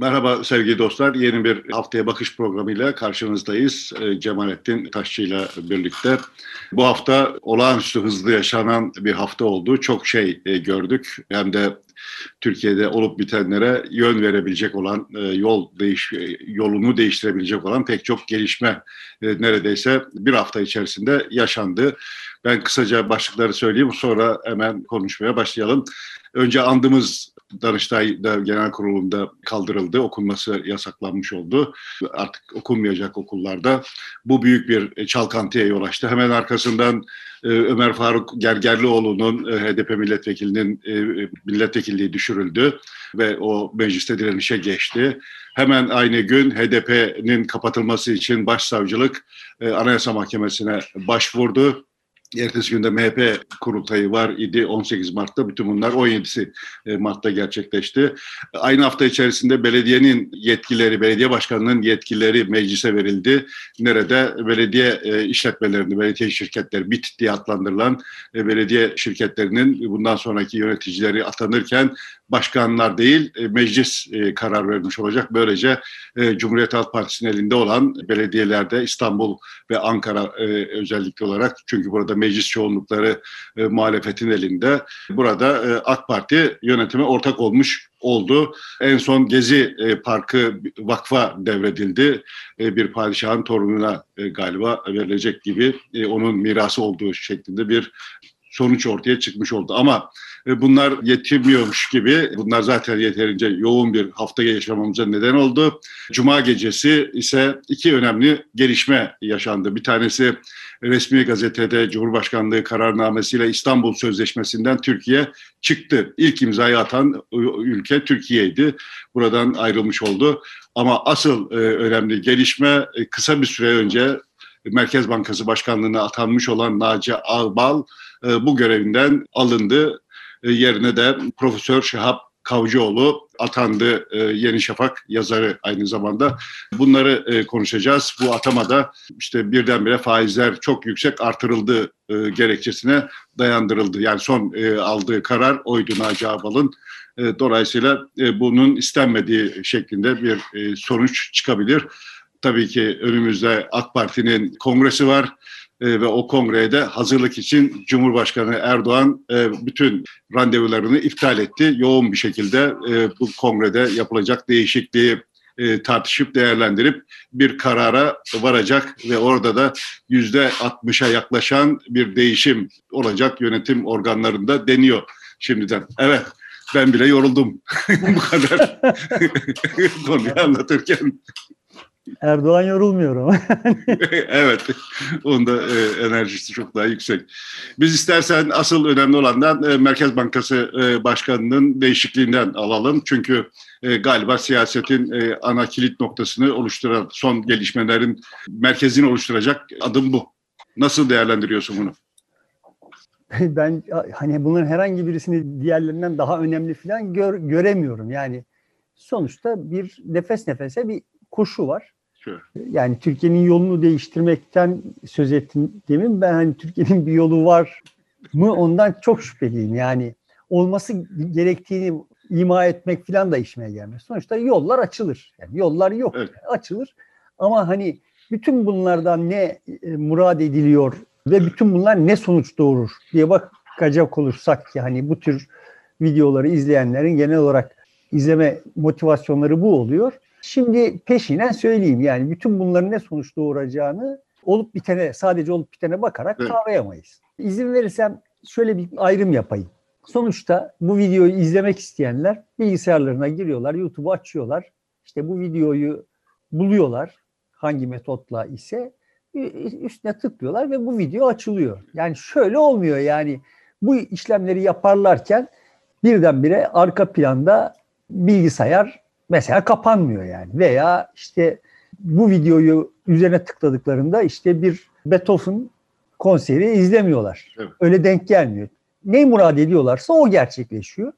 Merhaba sevgili dostlar. Yeni bir haftaya bakış programıyla karşınızdayız. Ee, Cemalettin Taşçı ile birlikte. Bu hafta olağanüstü hızlı yaşanan bir hafta oldu. Çok şey e, gördük. Hem de Türkiye'de olup bitenlere yön verebilecek olan, e, yol değiş e, yolunu değiştirebilecek olan pek çok gelişme neredeyse bir hafta içerisinde yaşandı. Ben kısaca başlıkları söyleyeyim sonra hemen konuşmaya başlayalım. Önce andımız Danıştay Genel Kurulu'nda kaldırıldı, okunması yasaklanmış oldu. Artık okunmayacak okullarda. Bu büyük bir çalkantıya yol açtı. Hemen arkasından e, Ömer Faruk Gergerlioğlu'nun e, HDP milletvekilinin e, milletvekilliği düşürüldü ve o mecliste direnişe geçti. Hemen aynı gün HDP'nin kapatılması için başsavcılık Anayasa Mahkemesi'ne başvurdu Ertesi günde MHP kurultayı var idi 18 Mart'ta. Bütün bunlar 17'si e, Mart'ta gerçekleşti. Aynı hafta içerisinde belediyenin yetkileri, belediye başkanının yetkileri meclise verildi. Nerede belediye e, işletmelerini, belediye şirketleri, BİT diye adlandırılan e, belediye şirketlerinin bundan sonraki yöneticileri atanırken başkanlar değil meclis karar vermiş olacak. Böylece Cumhuriyet Halk Partisi'nin elinde olan belediyelerde İstanbul ve Ankara özellikle olarak çünkü burada meclis çoğunlukları e, muhalefetin elinde. Burada e, AK Parti yönetime ortak olmuş oldu. En son Gezi e, Parkı vakfa devredildi. E, bir padişahın torununa e, galiba verilecek gibi e, onun mirası olduğu şeklinde bir sonuç ortaya çıkmış oldu. Ama e, bunlar yetinmiyormuş gibi, bunlar zaten yeterince yoğun bir hafta yaşamamıza neden oldu. Cuma gecesi ise iki önemli gelişme yaşandı. Bir tanesi resmi gazetede Cumhurbaşkanlığı kararnamesiyle İstanbul Sözleşmesi'nden Türkiye çıktı. İlk imzayı atan ülke Türkiye'ydi. Buradan ayrılmış oldu. Ama asıl e, önemli gelişme e, kısa bir süre önce Merkez Bankası Başkanlığı'na atanmış olan Naci Ağbal e, bu görevinden alındı. E, yerine de Profesör Şahap Kavcıoğlu atandı e, Yeni Şafak yazarı aynı zamanda. Bunları konuşacağız. Bu atamada işte birdenbire faizler çok yüksek artırıldı gerekçesine dayandırıldı. Yani son aldığı karar oydu Naci Ağbal'ın. E, dolayısıyla bunun istenmediği şeklinde bir sonuç çıkabilir. Tabii ki önümüzde AK Parti'nin kongresi var e, ve o kongrede hazırlık için Cumhurbaşkanı Erdoğan e, bütün randevularını iptal etti. Yoğun bir şekilde e, bu kongrede yapılacak değişikliği e, tartışıp değerlendirip bir karara varacak ve orada da yüzde 60'a yaklaşan bir değişim olacak yönetim organlarında deniyor şimdiden. Evet ben bile yoruldum bu kadar konuyu anlatırken. Erdoğan yorulmuyor ama. evet. Onda e, enerjisi çok daha yüksek. Biz istersen asıl önemli olandan e, Merkez Bankası e, Başkanı'nın değişikliğinden alalım. Çünkü e, galiba siyasetin e, ana kilit noktasını oluşturan son gelişmelerin merkezini oluşturacak adım bu. Nasıl değerlendiriyorsun bunu? Ben hani bunların herhangi birisini diğerlerinden daha önemli falan gör, göremiyorum. Yani sonuçta bir nefes nefese bir koşu var. Yani Türkiye'nin yolunu değiştirmekten söz ettim demin. Ben hani Türkiye'nin bir yolu var mı ondan çok şüpheliyim. Yani olması gerektiğini ima etmek falan da işime gelmez. Sonuçta yollar açılır. Yani yollar yok. Evet. Açılır. Ama hani bütün bunlardan ne e, murad ediliyor ve bütün bunlar ne sonuç doğurur diye bakacak olursak ki hani bu tür videoları izleyenlerin genel olarak izleme motivasyonları bu oluyor. Şimdi peşinen söyleyeyim yani bütün bunların ne sonuç doğuracağını olup bitene sadece olup bitene bakarak evet. kavrayamayız. İzin verirsem şöyle bir ayrım yapayım. Sonuçta bu videoyu izlemek isteyenler bilgisayarlarına giriyorlar, YouTube'u açıyorlar. İşte bu videoyu buluyorlar hangi metotla ise üstüne tıklıyorlar ve bu video açılıyor. Yani şöyle olmuyor yani bu işlemleri yaparlarken birdenbire arka planda bilgisayar mesela kapanmıyor yani. Veya işte bu videoyu üzerine tıkladıklarında işte bir Beethoven konseri izlemiyorlar. Evet. Öyle denk gelmiyor. Ne murad ediyorlarsa o gerçekleşiyor.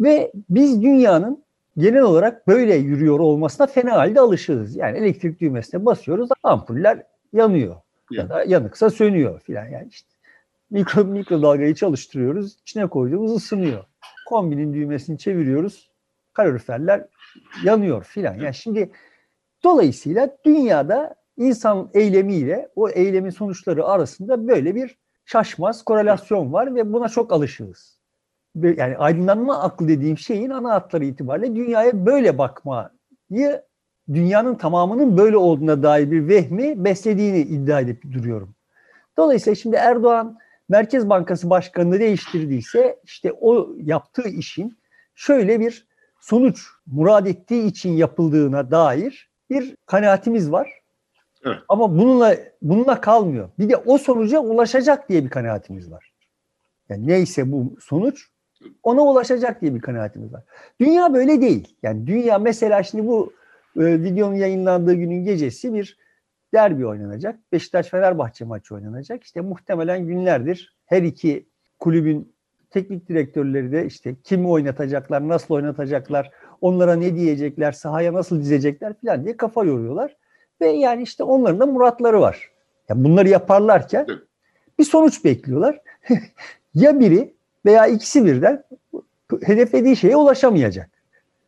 Ve biz dünyanın genel olarak böyle yürüyor olmasına fena halde alışırız. Yani elektrik düğmesine basıyoruz, ampuller yanıyor. Ya da yanıksa sönüyor filan yani işte. Mikro, mikrodalgayı çalıştırıyoruz, içine koyduğumuz ısınıyor. Kombinin düğmesini çeviriyoruz, kaloriferler yanıyor filan. Yani şimdi dolayısıyla dünyada insan eylemiyle o eylemin sonuçları arasında böyle bir şaşmaz korelasyon var ve buna çok alışığız. Yani aydınlanma aklı dediğim şeyin ana hatları itibariyle dünyaya böyle bakmayı dünyanın tamamının böyle olduğuna dair bir vehmi beslediğini iddia edip duruyorum. Dolayısıyla şimdi Erdoğan Merkez Bankası Başkanı'nı değiştirdiyse işte o yaptığı işin şöyle bir sonuç murad ettiği için yapıldığına dair bir kanaatimiz var. Evet. Ama bununla bununla kalmıyor. Bir de o sonuca ulaşacak diye bir kanaatimiz var. Yani neyse bu sonuç ona ulaşacak diye bir kanaatimiz var. Dünya böyle değil. Yani dünya mesela şimdi bu e, videonun yayınlandığı günün gecesi bir derbi oynanacak. Beşiktaş-Fenerbahçe maçı oynanacak. İşte muhtemelen günlerdir her iki kulübün teknik direktörleri de işte kimi oynatacaklar, nasıl oynatacaklar, onlara ne diyecekler, sahaya nasıl dizecekler falan diye kafa yoruyorlar. Ve yani işte onların da muratları var. Yani bunları yaparlarken bir sonuç bekliyorlar. ya biri veya ikisi birden hedeflediği şeye ulaşamayacak.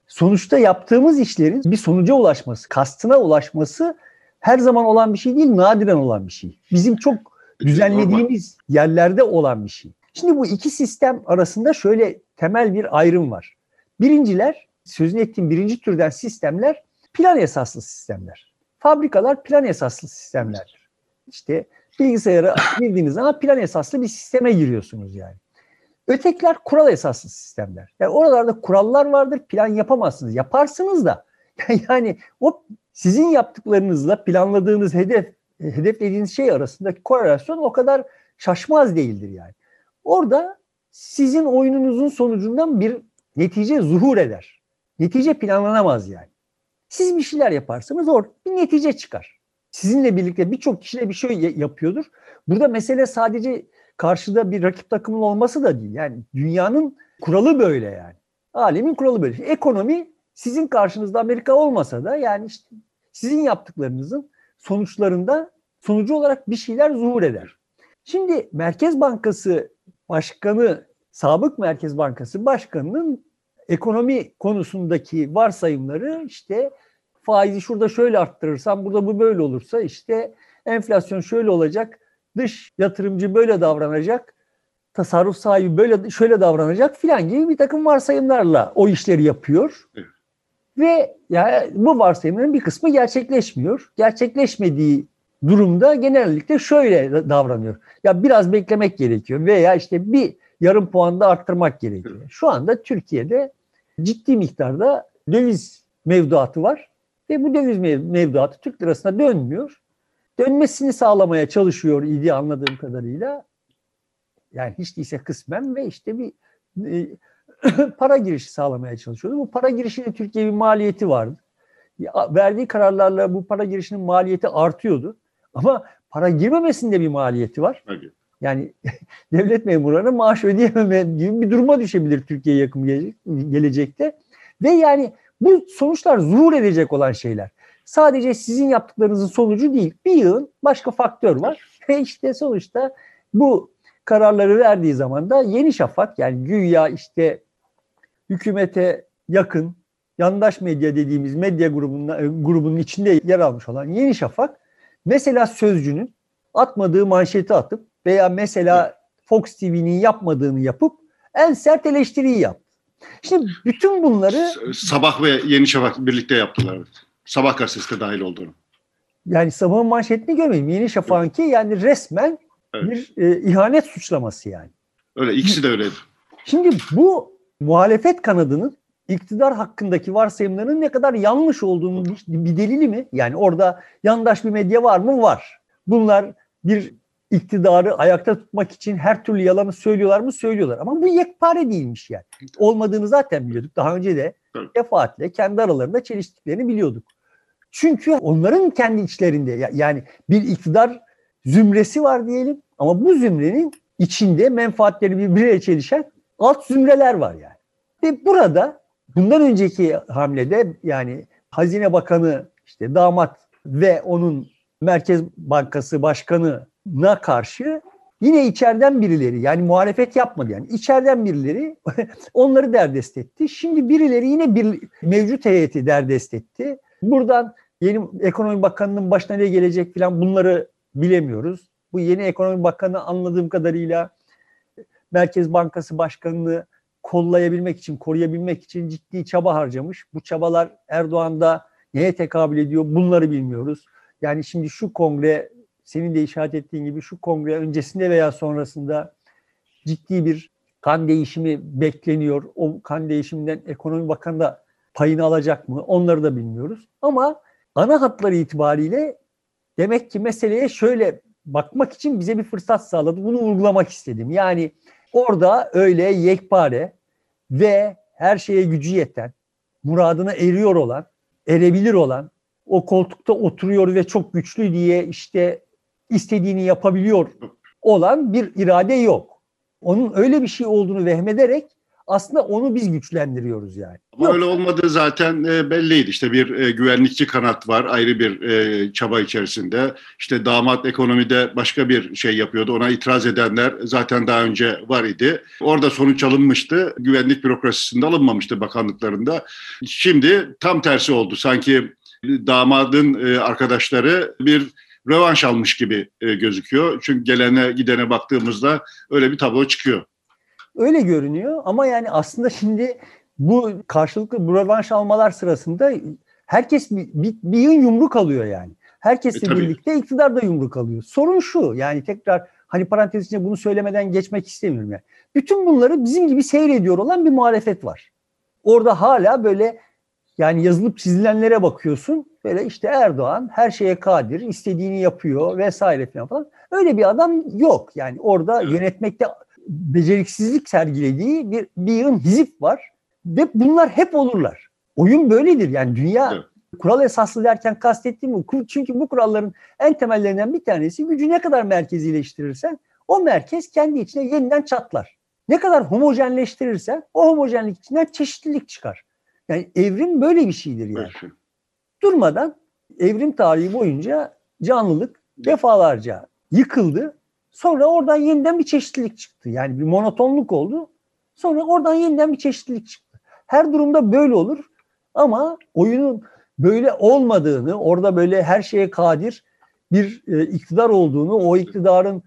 Sonuçta yaptığımız işlerin bir sonuca ulaşması, kastına ulaşması her zaman olan bir şey değil, nadiren olan bir şey. Bizim çok düzenlediğimiz yerlerde olan bir şey. Şimdi bu iki sistem arasında şöyle temel bir ayrım var. Birinciler, sözünü ettiğim birinci türden sistemler plan esaslı sistemler. Fabrikalar plan esaslı sistemlerdir. İşte bilgisayara girdiğiniz zaman plan esaslı bir sisteme giriyorsunuz yani. Ötekiler kural esaslı sistemler. Yani oralarda kurallar vardır, plan yapamazsınız. Yaparsınız da yani o sizin yaptıklarınızla planladığınız hedef, hedeflediğiniz şey arasındaki korelasyon o kadar şaşmaz değildir yani. Orada sizin oyununuzun sonucundan bir netice zuhur eder. Netice planlanamaz yani. Siz bir şeyler yaparsanız or bir netice çıkar. Sizinle birlikte birçok kişiyle bir şey yapıyordur. Burada mesele sadece karşıda bir rakip takımın olması da değil. Yani dünyanın kuralı böyle yani. Alemin kuralı böyle. Ekonomi sizin karşınızda Amerika olmasa da yani işte sizin yaptıklarınızın sonuçlarında sonucu olarak bir şeyler zuhur eder. Şimdi Merkez Bankası Başkanı, Sabık Merkez Bankası Başkanı'nın ekonomi konusundaki varsayımları işte faizi şurada şöyle arttırırsam burada bu böyle olursa işte enflasyon şöyle olacak, dış yatırımcı böyle davranacak, tasarruf sahibi böyle şöyle davranacak filan gibi bir takım varsayımlarla o işleri yapıyor. Ve yani bu varsayımların bir kısmı gerçekleşmiyor. Gerçekleşmediği durumda genellikle şöyle davranıyor. Ya biraz beklemek gerekiyor veya işte bir yarım puan da arttırmak gerekiyor. Şu anda Türkiye'de ciddi miktarda döviz mevduatı var ve bu döviz mevduatı Türk lirasına dönmüyor. Dönmesini sağlamaya çalışıyor idi anladığım kadarıyla. Yani hiç değilse kısmen ve işte bir e, para girişi sağlamaya çalışıyordu. Bu para girişinin Türkiye bir maliyeti vardı. Verdiği kararlarla bu para girişinin maliyeti artıyordu. Ama para girmemesinde bir maliyeti var. Tabii. Yani devlet memurlarına maaş ödeyememe gibi bir duruma düşebilir Türkiye yakın gelecekte. Ve yani bu sonuçlar zuhur edecek olan şeyler. Sadece sizin yaptıklarınızın sonucu değil. Bir yığın başka faktör var. Ve işte sonuçta bu kararları verdiği zaman da Yeni Şafak yani güya işte hükümete yakın yandaş medya dediğimiz medya grubunun, grubunun içinde yer almış olan Yeni Şafak mesela Sözcü'nün atmadığı manşeti atıp veya mesela Fox TV'nin yapmadığını yapıp en sert eleştiriyi yaptı. Şimdi bütün bunları... Sabah ve Yeni Şafak birlikte yaptılar. Sabah gazetesi de dahil olduğunu. Yani sabahın manşetini görmeyin. Yeni Şafak'ınki yani resmen evet. bir e, ihanet suçlaması yani. Öyle ikisi de öyle. Şimdi bu muhalefet kanadının iktidar hakkındaki varsayımlarının ne kadar yanlış olduğunu bir delili mi? Yani orada yandaş bir medya var mı? Var. Bunlar bir iktidarı ayakta tutmak için her türlü yalanı söylüyorlar mı? Söylüyorlar. Ama bu yekpare değilmiş yani. Olmadığını zaten biliyorduk. Daha önce de defaatle kendi aralarında çeliştiklerini biliyorduk. Çünkü onların kendi içlerinde yani bir iktidar zümresi var diyelim ama bu zümrenin içinde menfaatleri birbirine çelişen alt zümreler var yani. Ve burada bundan önceki hamlede yani Hazine Bakanı işte damat ve onun Merkez Bankası Başkanı'na karşı yine içeriden birileri yani muhalefet yapmadı yani içeriden birileri onları derdest etti. Şimdi birileri yine bir mevcut heyeti derdest etti. Buradan yeni ekonomi bakanının başına ne gelecek falan bunları bilemiyoruz. Bu yeni ekonomi bakanı anladığım kadarıyla Merkez Bankası Başkanı'nı kollayabilmek için, koruyabilmek için ciddi çaba harcamış. Bu çabalar Erdoğan'da neye tekabül ediyor bunları bilmiyoruz. Yani şimdi şu kongre senin de işaret ettiğin gibi şu kongre öncesinde veya sonrasında ciddi bir kan değişimi bekleniyor. O kan değişiminden ekonomi bakanı da payını alacak mı? Onları da bilmiyoruz. Ama ana hatları itibariyle demek ki meseleye şöyle bakmak için bize bir fırsat sağladı. Bunu vurgulamak istedim. Yani orada öyle yekpare ve her şeye gücü yeten, muradına eriyor olan, erebilir olan, o koltukta oturuyor ve çok güçlü diye işte istediğini yapabiliyor olan bir irade yok. Onun öyle bir şey olduğunu vehmederek aslında onu biz güçlendiriyoruz yani. Ama Yok. öyle olmadığı zaten e, belliydi. İşte bir e, güvenlikçi kanat var ayrı bir e, çaba içerisinde. İşte damat ekonomide başka bir şey yapıyordu. Ona itiraz edenler zaten daha önce var idi. Orada sonuç alınmıştı. Güvenlik bürokrasisinde alınmamıştı bakanlıklarında. Şimdi tam tersi oldu. Sanki damadın arkadaşları bir rövanş almış gibi gözüküyor. Çünkü gelene gidene baktığımızda öyle bir tablo çıkıyor. Öyle görünüyor ama yani aslında şimdi bu karşılıklı bu rövanş almalar sırasında herkes bir, bir, bir yığın yumruk alıyor yani. Herkesle e, birlikte iktidar da yumruk alıyor. Sorun şu yani tekrar hani parantez içinde bunu söylemeden geçmek istemiyorum yani. Bütün bunları bizim gibi seyrediyor olan bir muhalefet var. Orada hala böyle yani yazılıp çizilenlere bakıyorsun. Böyle işte Erdoğan her şeye kadir, istediğini yapıyor vesaire falan. Öyle bir adam yok. Yani orada yönetmekte beceriksizlik sergilediği bir, bir yığın hizip var ve bunlar hep olurlar. Oyun böyledir yani dünya evet. kural esaslı derken kastettiğim bu. Çünkü bu kuralların en temellerinden bir tanesi gücü ne kadar merkezileştirirsen o merkez kendi içine yeniden çatlar. Ne kadar homojenleştirirsen o homojenlik içinden çeşitlilik çıkar. Yani evrim böyle bir şeydir yani. Evet. Durmadan evrim tarihi boyunca canlılık defalarca yıkıldı Sonra oradan yeniden bir çeşitlilik çıktı. Yani bir monotonluk oldu. Sonra oradan yeniden bir çeşitlilik çıktı. Her durumda böyle olur ama oyunun böyle olmadığını, orada böyle her şeye kadir bir e, iktidar olduğunu, o iktidarın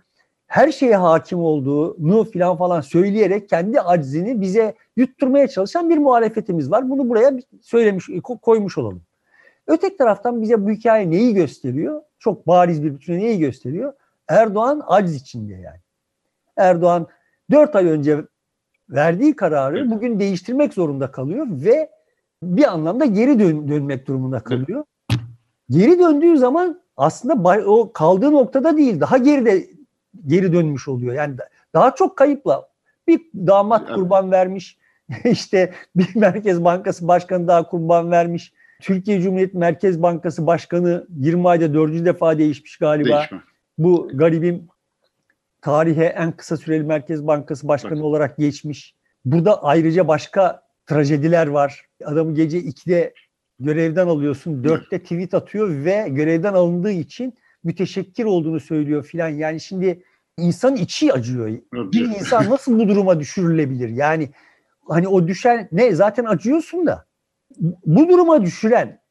her şeye hakim olduğunu filan falan söyleyerek kendi aczini bize yutturmaya çalışan bir muhalefetimiz var. Bunu buraya söylemiş, koymuş olalım. Öteki taraftan bize bu hikaye neyi gösteriyor? Çok bariz bir bütüne neyi gösteriyor? Erdoğan aciz içinde yani. Erdoğan 4 ay önce verdiği kararı bugün değiştirmek zorunda kalıyor ve bir anlamda geri dön dönmek durumunda kalıyor. Geri döndüğü zaman aslında o kaldığı noktada değil daha geride geri dönmüş oluyor. Yani daha çok kayıpla bir damat kurban vermiş. işte bir Merkez Bankası Başkanı daha kurban vermiş. Türkiye Cumhuriyet Merkez Bankası Başkanı 20 ayda dördüncü defa değişmiş galiba. Değişme bu garibim tarihe en kısa süreli Merkez Bankası Başkanı evet. olarak geçmiş. Burada ayrıca başka trajediler var. Adamı gece 2'de görevden alıyorsun. 4'te tweet atıyor ve görevden alındığı için müteşekkir olduğunu söylüyor filan. Yani şimdi insan içi acıyor. Bir insan nasıl bu duruma düşürülebilir? Yani hani o düşen ne zaten acıyorsun da bu duruma düşüren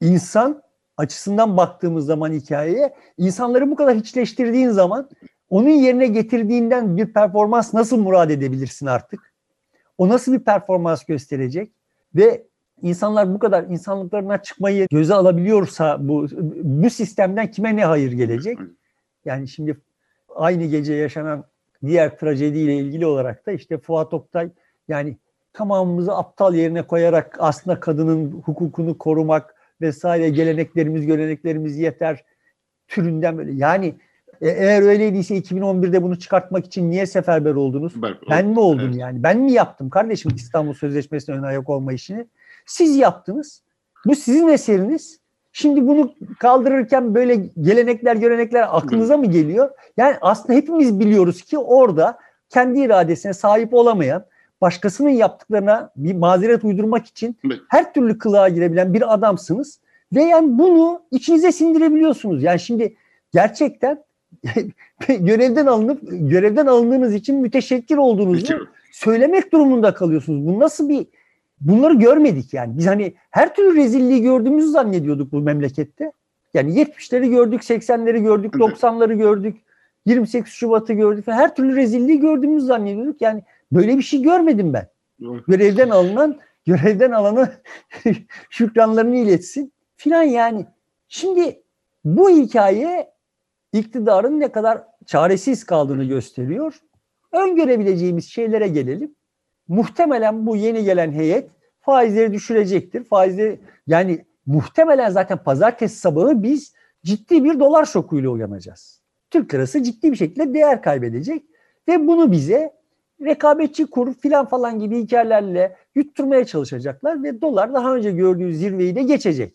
insan açısından baktığımız zaman hikayeye insanları bu kadar hiçleştirdiğin zaman onun yerine getirdiğinden bir performans nasıl murad edebilirsin artık? O nasıl bir performans gösterecek? Ve insanlar bu kadar insanlıklarına çıkmayı göze alabiliyorsa bu bu sistemden kime ne hayır gelecek? Yani şimdi aynı gece yaşanan diğer trajediyle ilgili olarak da işte Fuat Oktay yani tamamımızı aptal yerine koyarak aslında kadının hukukunu korumak, vesaire geleneklerimiz göreneklerimiz yeter türünden böyle. Yani e, eğer öyleyse 2011'de bunu çıkartmak için niye seferber oldunuz? Ben, ben mi oldum evet. yani? Ben mi yaptım kardeşim İstanbul Sözleşmesi'ne ön ayak olma işini? Siz yaptınız. Bu sizin eseriniz. Şimdi bunu kaldırırken böyle gelenekler, görenekler aklınıza mı geliyor? Yani aslında hepimiz biliyoruz ki orada kendi iradesine sahip olamayan, başkasının yaptıklarına bir mazeret uydurmak için her türlü kılığa girebilen bir adamsınız ve yani bunu içinize sindirebiliyorsunuz. Yani şimdi gerçekten görevden alınıp görevden alındığınız için müteşekkir olduğunuzu Peki. söylemek durumunda kalıyorsunuz. Bu nasıl bir bunları görmedik yani. Biz hani her türlü rezilliği gördüğümüzü zannediyorduk bu memlekette. Yani 70'leri gördük, 80'leri gördük, 90'ları gördük, 28 Şubat'ı gördük. Her türlü rezilliği gördüğümüzü zannediyorduk. Yani böyle bir şey görmedim ben. Görevden alınan, görevden alana şükranlarını iletsin filan yani. Şimdi bu hikaye iktidarın ne kadar çaresiz kaldığını gösteriyor. Öngörebileceğimiz şeylere gelelim. Muhtemelen bu yeni gelen heyet faizleri düşürecektir. Faizleri yani muhtemelen zaten pazartesi sabahı biz ciddi bir dolar şokuyla uyanacağız. Türk lirası ciddi bir şekilde değer kaybedecek ve bunu bize rekabetçi kur filan falan gibi hikayelerle yutturmaya çalışacaklar ve dolar daha önce gördüğü zirveyi de geçecek.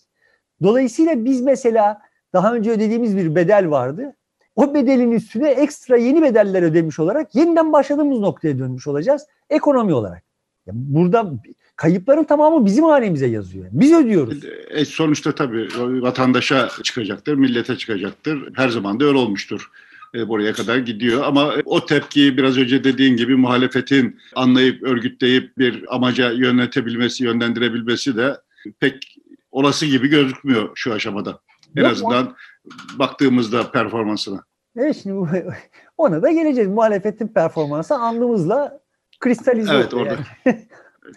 Dolayısıyla biz mesela daha önce ödediğimiz bir bedel vardı. O bedelin üstüne ekstra yeni bedeller ödemiş olarak yeniden başladığımız noktaya dönmüş olacağız ekonomi olarak. Burada kayıpların tamamı bizim hanemize yazıyor. Biz ödüyoruz. E, sonuçta tabii vatandaşa çıkacaktır, millete çıkacaktır. Her zaman da öyle olmuştur buraya kadar gidiyor. Ama o tepkiyi biraz önce dediğin gibi muhalefetin anlayıp, örgütleyip bir amaca yönetebilmesi, yönlendirebilmesi de pek olası gibi gözükmüyor şu aşamada. En Yok, azından o... baktığımızda performansına. Evet şimdi ona da geleceğiz. Muhalefetin performansı andımızla kristalize evet, orada. Yani.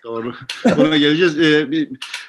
Doğru. Buna geleceğiz. Ee,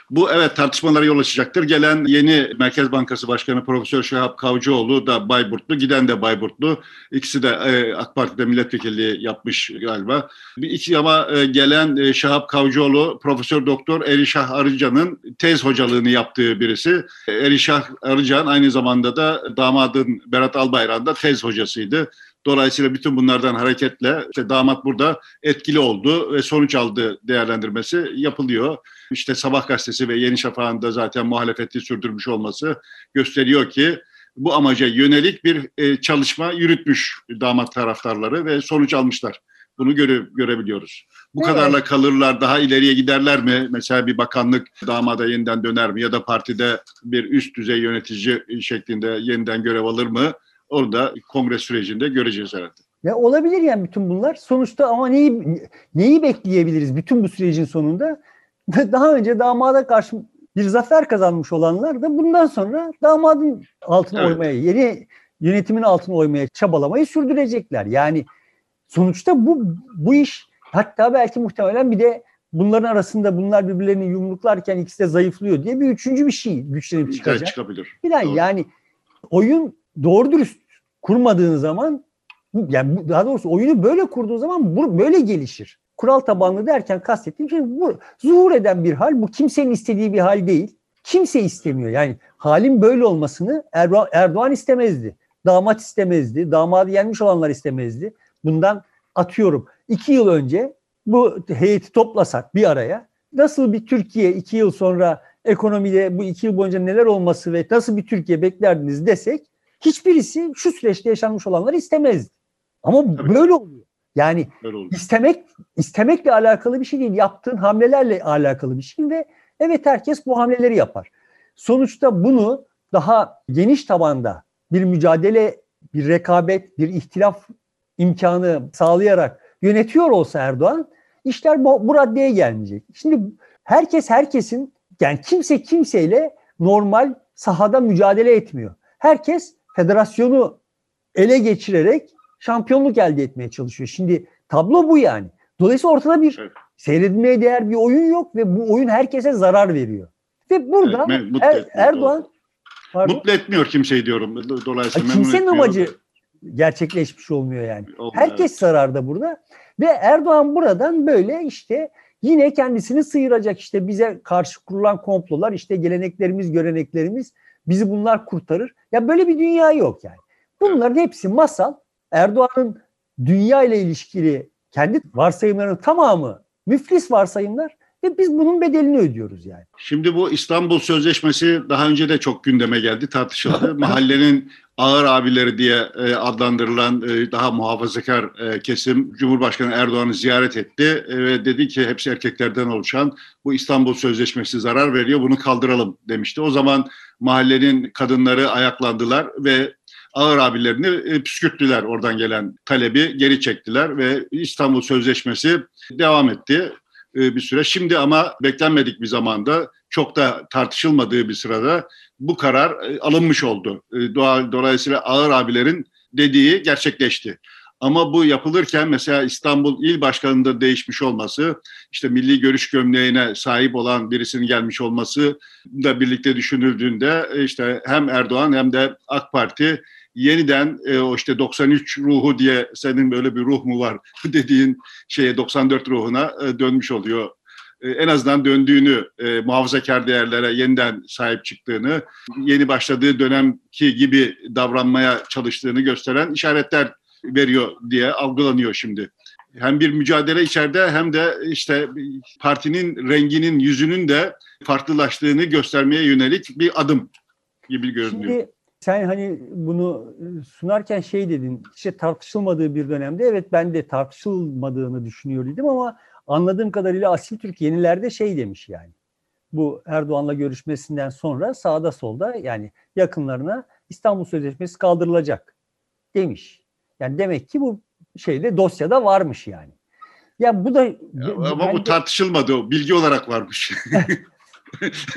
bu evet tartışmalara yol açacaktır. Gelen yeni Merkez Bankası Başkanı Profesör Şahap Kavcıoğlu da Bayburtlu, giden de Bayburtlu. İkisi de e, AK Parti'de milletvekilliği yapmış galiba. Bir iki ama e, gelen e, Şahap Kavcıoğlu Profesör Doktor Erişah Arıcan'ın tez hocalığını yaptığı birisi. Erişah Arıcan aynı zamanda da damadın Berat Albayrak'ın da tez hocasıydı. Dolayısıyla bütün bunlardan hareketle işte damat burada etkili oldu ve sonuç aldı değerlendirmesi yapılıyor. İşte Sabah gazetesi ve Yeni Şafak'ın da zaten muhalefeti sürdürmüş olması gösteriyor ki bu amaca yönelik bir e, çalışma yürütmüş damat taraftarları ve sonuç almışlar. Bunu göre, görebiliyoruz. Bu evet. kadarla kalırlar, daha ileriye giderler mi? Mesela bir bakanlık damada yeniden döner mi? Ya da partide bir üst düzey yönetici şeklinde yeniden görev alır mı? Orada kongre sürecinde göreceğiz herhalde. Ya olabilir yani bütün bunlar. Sonuçta ama neyi neyi bekleyebiliriz bütün bu sürecin sonunda? Daha önce damada karşı bir zafer kazanmış olanlar da bundan sonra damadın altına evet. oymaya, yeni yönetimin altına oymaya çabalamayı sürdürecekler. Yani sonuçta bu bu iş hatta belki muhtemelen bir de bunların arasında bunlar birbirlerini yumruklarken ikisi de zayıflıyor diye bir üçüncü bir şey güçlenip çıkacak. Evet, çıkabilir. Falan yani oyun doğru dürüst kurmadığın zaman yani daha doğrusu oyunu böyle kurduğun zaman bu böyle gelişir. Kural tabanlı derken kastettiğim şey bu zuhur eden bir hal. Bu kimsenin istediği bir hal değil. Kimse istemiyor. Yani halin böyle olmasını Erdoğan, istemezdi. Damat istemezdi. Damadı yenmiş olanlar istemezdi. Bundan atıyorum. iki yıl önce bu heyeti toplasak bir araya nasıl bir Türkiye iki yıl sonra ekonomide bu iki yıl boyunca neler olması ve nasıl bir Türkiye beklerdiniz desek hiçbirisi şu süreçte yaşanmış olanları istemezdi. Ama Tabii. böyle oluyor. Yani istemek istemekle alakalı bir şey değil. Yaptığın hamlelerle alakalı bir şey ve evet herkes bu hamleleri yapar. Sonuçta bunu daha geniş tabanda bir mücadele, bir rekabet, bir ihtilaf imkanı sağlayarak yönetiyor olsa Erdoğan işler bu, bu raddeye gelmeyecek. Şimdi herkes herkesin yani kimse kimseyle normal sahada mücadele etmiyor. Herkes federasyonu ele geçirerek şampiyonluk elde etmeye çalışıyor. Şimdi tablo bu yani. Dolayısıyla ortada bir evet. seyredilmeye değer bir oyun yok ve bu oyun herkese zarar veriyor. Ve burada evet, er, Erdoğan pardon, mutlu etmiyor kimseyi diyorum. Dolayısıyla kimsenin amacı gerçekleşmiş olmuyor yani. Olmuyor, Herkes evet. zararda burada ve Erdoğan buradan böyle işte yine kendisini sıyıracak işte bize karşı kurulan komplolar işte geleneklerimiz, göreneklerimiz Bizi bunlar kurtarır. Ya böyle bir dünya yok yani. Bunların hepsi masal. Erdoğan'ın dünya ile ilişkili kendi varsayımlarının tamamı müflis varsayımlar ve biz bunun bedelini ödüyoruz yani. Şimdi bu İstanbul Sözleşmesi daha önce de çok gündeme geldi, tartışıldı. Mahallenin ağır abileri diye e, adlandırılan e, daha muhafazakar e, kesim Cumhurbaşkanı Erdoğan'ı ziyaret etti ve dedi ki hepsi erkeklerden oluşan bu İstanbul Sözleşmesi zarar veriyor bunu kaldıralım demişti. O zaman mahallenin kadınları ayaklandılar ve ağır abilerini püskürttüler oradan gelen talebi geri çektiler ve İstanbul Sözleşmesi devam etti bir süre. Şimdi ama beklenmedik bir zamanda çok da tartışılmadığı bir sırada bu karar e, alınmış oldu. Dolayısıyla ağır abilerin dediği gerçekleşti. Ama bu yapılırken mesela İstanbul İl Başkanı'nda değişmiş olması, işte milli görüş gömleğine sahip olan birisinin gelmiş olması da birlikte düşünüldüğünde işte hem Erdoğan hem de AK Parti yeniden e, o işte 93 ruhu diye senin böyle bir ruh mu var dediğin şeye 94 ruhuna e, dönmüş oluyor. E, en azından döndüğünü, e, muhafazakar değerlere yeniden sahip çıktığını, yeni başladığı dönemki gibi davranmaya çalıştığını gösteren işaretler veriyor diye algılanıyor şimdi. Hem bir mücadele içeride hem de işte partinin renginin, yüzünün de farklılaştığını göstermeye yönelik bir adım gibi görünüyor. Şimdi sen hani bunu sunarken şey dedin, işte tartışılmadığı bir dönemde evet ben de tartışılmadığını düşünüyordum ama anladığım kadarıyla Asil Türk yenilerde şey demiş yani. Bu Erdoğan'la görüşmesinden sonra sağda solda yani yakınlarına İstanbul Sözleşmesi kaldırılacak demiş. Yani demek ki bu şeyde dosyada varmış yani. Ya bu da ya, ama bence... bu tartışılmadı o bilgi olarak varmış.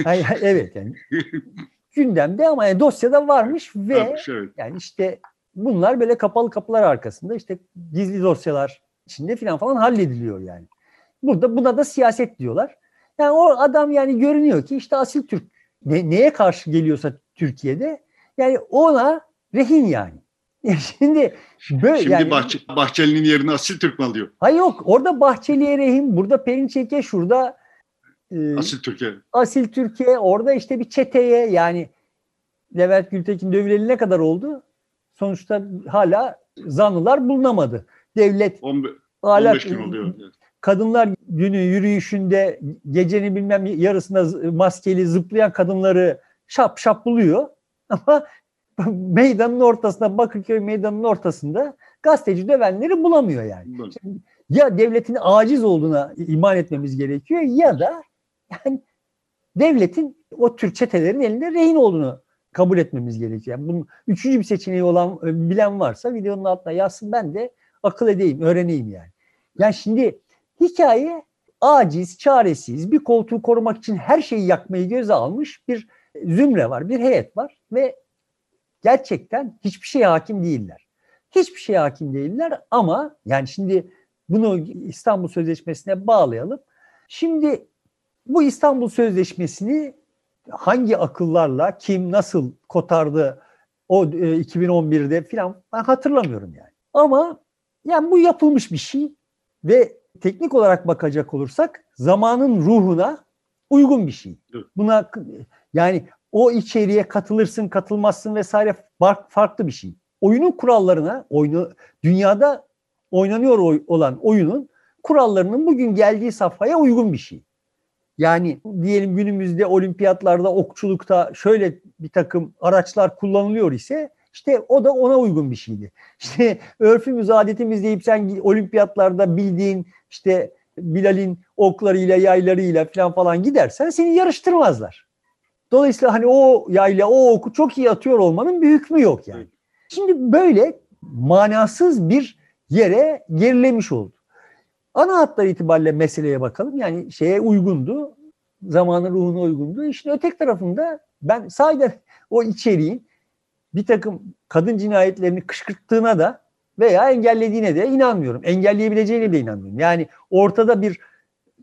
evet yani gündemde ama yani dosyada varmış ve varmış, evet. yani işte bunlar böyle kapalı kapılar arkasında işte gizli dosyalar içinde falan falan hallediliyor yani. Burada buna da siyaset diyorlar. Yani o adam yani görünüyor ki işte asil Türk ne, neye karşı geliyorsa Türkiye'de yani ona rehin yani. Şimdi böyle Şimdi yani, Bahçe, Bahçeli'nin yerini Asil Türk mü alıyor? Hayır yok. Orada Bahçeli'ye rehin, burada Perinçek'e, şurada e, Asil Türkiye. Asil Türkiye, orada işte bir çeteye yani Levent Gültekin dövüleli ne kadar oldu? Sonuçta hala zanlılar bulunamadı. Devlet 15, hala 15 gün oluyor. Kadınlar günü yürüyüşünde gecenin bilmem yarısında maskeli zıplayan kadınları şap şap buluyor. Ama meydanın ortasında Bakırköy meydanının ortasında gazeteci dövenleri bulamıyor yani. Şimdi ya devletin aciz olduğuna iman etmemiz gerekiyor ya da yani devletin o tür çetelerin elinde rehin olduğunu kabul etmemiz gerekiyor. Yani bunun üçüncü bir seçeneği olan bilen varsa videonun altına yazsın ben de akıl edeyim, öğreneyim yani. Yani şimdi hikaye aciz, çaresiz, bir koltuğu korumak için her şeyi yakmayı göze almış bir zümre var, bir heyet var ve gerçekten hiçbir şeye hakim değiller. Hiçbir şeye hakim değiller ama yani şimdi bunu İstanbul Sözleşmesi'ne bağlayalım. Şimdi bu İstanbul Sözleşmesi'ni hangi akıllarla kim nasıl kotardı o 2011'de e, filan ben hatırlamıyorum yani. Ama yani bu yapılmış bir şey ve teknik olarak bakacak olursak zamanın ruhuna uygun bir şey. Buna yani o içeriğe katılırsın, katılmazsın vesaire farklı bir şey. Oyunun kurallarına, oyunu dünyada oynanıyor olan oyunun kurallarının bugün geldiği safhaya uygun bir şey. Yani diyelim günümüzde olimpiyatlarda, okçulukta şöyle bir takım araçlar kullanılıyor ise işte o da ona uygun bir şeydi. İşte örfümüz, adetimiz deyip sen olimpiyatlarda bildiğin işte Bilal'in oklarıyla, yaylarıyla falan falan gidersen seni yarıştırmazlar. Dolayısıyla hani o yayla o oku çok iyi atıyor olmanın bir hükmü yok yani. Şimdi böyle manasız bir yere gerilemiş oldu. Ana hatlar itibariyle meseleye bakalım. Yani şeye uygundu. Zamanın ruhuna uygundu. İşin ötek tarafında ben sadece o içeriğin bir takım kadın cinayetlerini kışkırttığına da veya engellediğine de inanmıyorum. Engelleyebileceğine de inanmıyorum. Yani ortada bir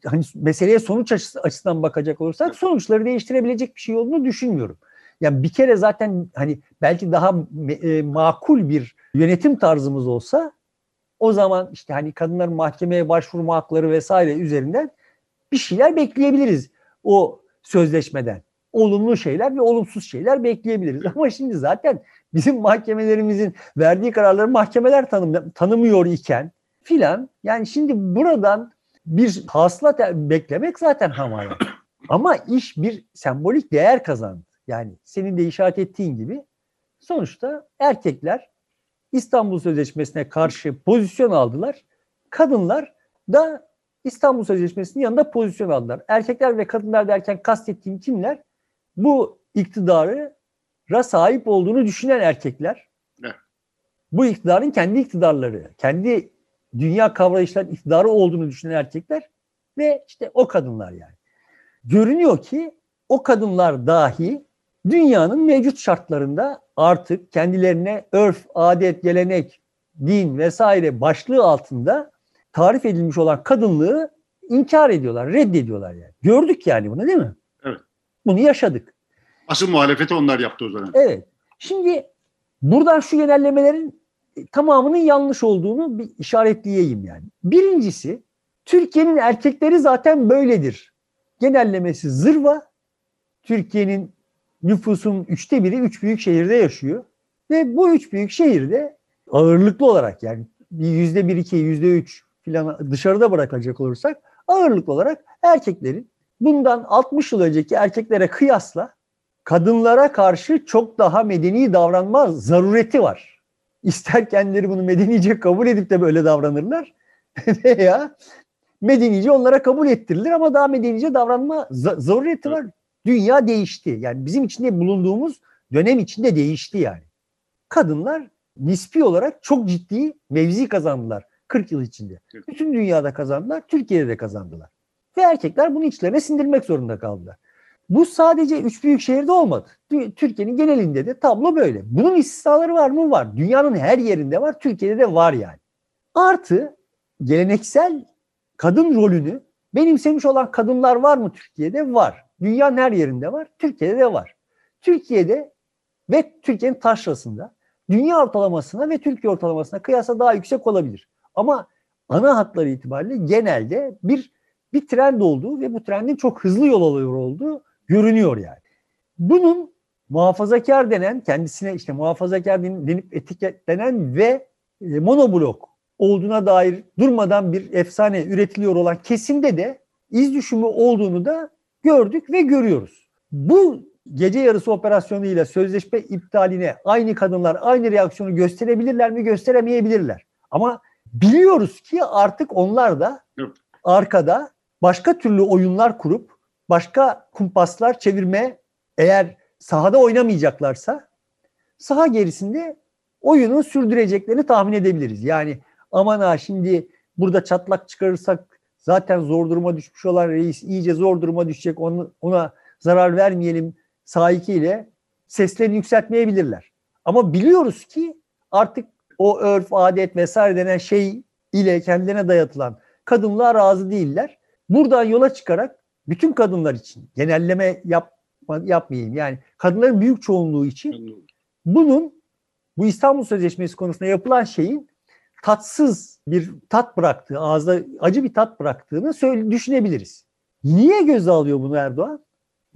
hani meseleye sonuç açısından bakacak olursak sonuçları değiştirebilecek bir şey olduğunu düşünmüyorum. Yani bir kere zaten hani belki daha e, makul bir yönetim tarzımız olsa o zaman işte hani kadınların mahkemeye başvurma hakları vesaire üzerinden bir şeyler bekleyebiliriz o sözleşmeden. Olumlu şeyler ve olumsuz şeyler bekleyebiliriz. Ama şimdi zaten bizim mahkemelerimizin verdiği kararları mahkemeler tanım, tanımıyor iken filan yani şimdi buradan bir hasılat beklemek zaten hamaya. Ama iş bir sembolik değer kazandı. Yani senin de işaret ettiğin gibi sonuçta erkekler İstanbul Sözleşmesi'ne karşı pozisyon aldılar. Kadınlar da İstanbul Sözleşmesi'nin yanında pozisyon aldılar. Erkekler ve kadınlar derken kastettiğim kimler? Bu iktidarı ra sahip olduğunu düşünen erkekler. Evet. bu iktidarın kendi iktidarları, kendi dünya kavrayışların iktidarı olduğunu düşünen erkekler ve işte o kadınlar yani. Görünüyor ki o kadınlar dahi dünyanın mevcut şartlarında artık kendilerine örf, adet, gelenek, din vesaire başlığı altında tarif edilmiş olan kadınlığı inkar ediyorlar, reddediyorlar yani. Gördük yani bunu değil mi? Evet. Bunu yaşadık. Asıl muhalefeti onlar yaptı o zaman. Evet. Şimdi buradan şu genellemelerin tamamının yanlış olduğunu bir işaretleyeyim yani. Birincisi Türkiye'nin erkekleri zaten böyledir. Genellemesi zırva. Türkiye'nin nüfusun üçte biri üç büyük şehirde yaşıyor. Ve bu üç büyük şehirde ağırlıklı olarak yani yüzde bir, iki, yüzde üç filan dışarıda bırakacak olursak ağırlıklı olarak erkeklerin bundan 60 yıl önceki erkeklere kıyasla kadınlara karşı çok daha medeni davranma zarureti var. İster kendileri bunu medenice kabul edip de böyle davranırlar veya medenice onlara kabul ettirilir ama daha medenice davranma zarureti var. Dünya değişti. Yani bizim içinde bulunduğumuz dönem içinde değişti yani. Kadınlar nispi olarak çok ciddi mevzi kazandılar 40 yıl içinde. Bütün dünyada kazandılar, Türkiye'de de kazandılar. Ve erkekler bunu içlerine sindirmek zorunda kaldılar. Bu sadece üç büyük şehirde olmadı. Türkiye'nin genelinde de tablo böyle. Bunun istisnaları var mı? Var. Dünyanın her yerinde var. Türkiye'de de var yani. Artı geleneksel kadın rolünü benimsemiş olan kadınlar var mı Türkiye'de? Var. Dünyanın her yerinde var. Türkiye'de de var. Türkiye'de ve Türkiye'nin taşrasında dünya ortalamasına ve Türkiye ortalamasına kıyasla daha yüksek olabilir. Ama ana hatları itibariyle genelde bir bir trend olduğu ve bu trendin çok hızlı yol alıyor olduğu görünüyor yani. Bunun muhafazakar denen, kendisine işte muhafazakar denip etiketlenen ve e, monoblok olduğuna dair durmadan bir efsane üretiliyor olan kesimde de iz düşümü olduğunu da gördük ve görüyoruz. Bu gece yarısı operasyonuyla sözleşme iptaline aynı kadınlar aynı reaksiyonu gösterebilirler mi gösteremeyebilirler. Ama biliyoruz ki artık onlar da arkada başka türlü oyunlar kurup başka kumpaslar çevirme eğer sahada oynamayacaklarsa saha gerisinde oyunu sürdüreceklerini tahmin edebiliriz. Yani aman ha şimdi burada çatlak çıkarırsak zaten zor duruma düşmüş olan reis iyice zor duruma düşecek onu, ona zarar vermeyelim sahikiyle seslerini yükseltmeyebilirler. Ama biliyoruz ki artık o örf, adet vesaire denen şey ile kendilerine dayatılan kadınlar razı değiller. Buradan yola çıkarak bütün kadınlar için genelleme yapma, yapmayayım. Yani kadınların büyük çoğunluğu için bunun bu İstanbul Sözleşmesi konusunda yapılan şeyin tatsız bir tat bıraktığı, ağızda acı bir tat bıraktığını söyle, düşünebiliriz. Niye göze alıyor bunu Erdoğan?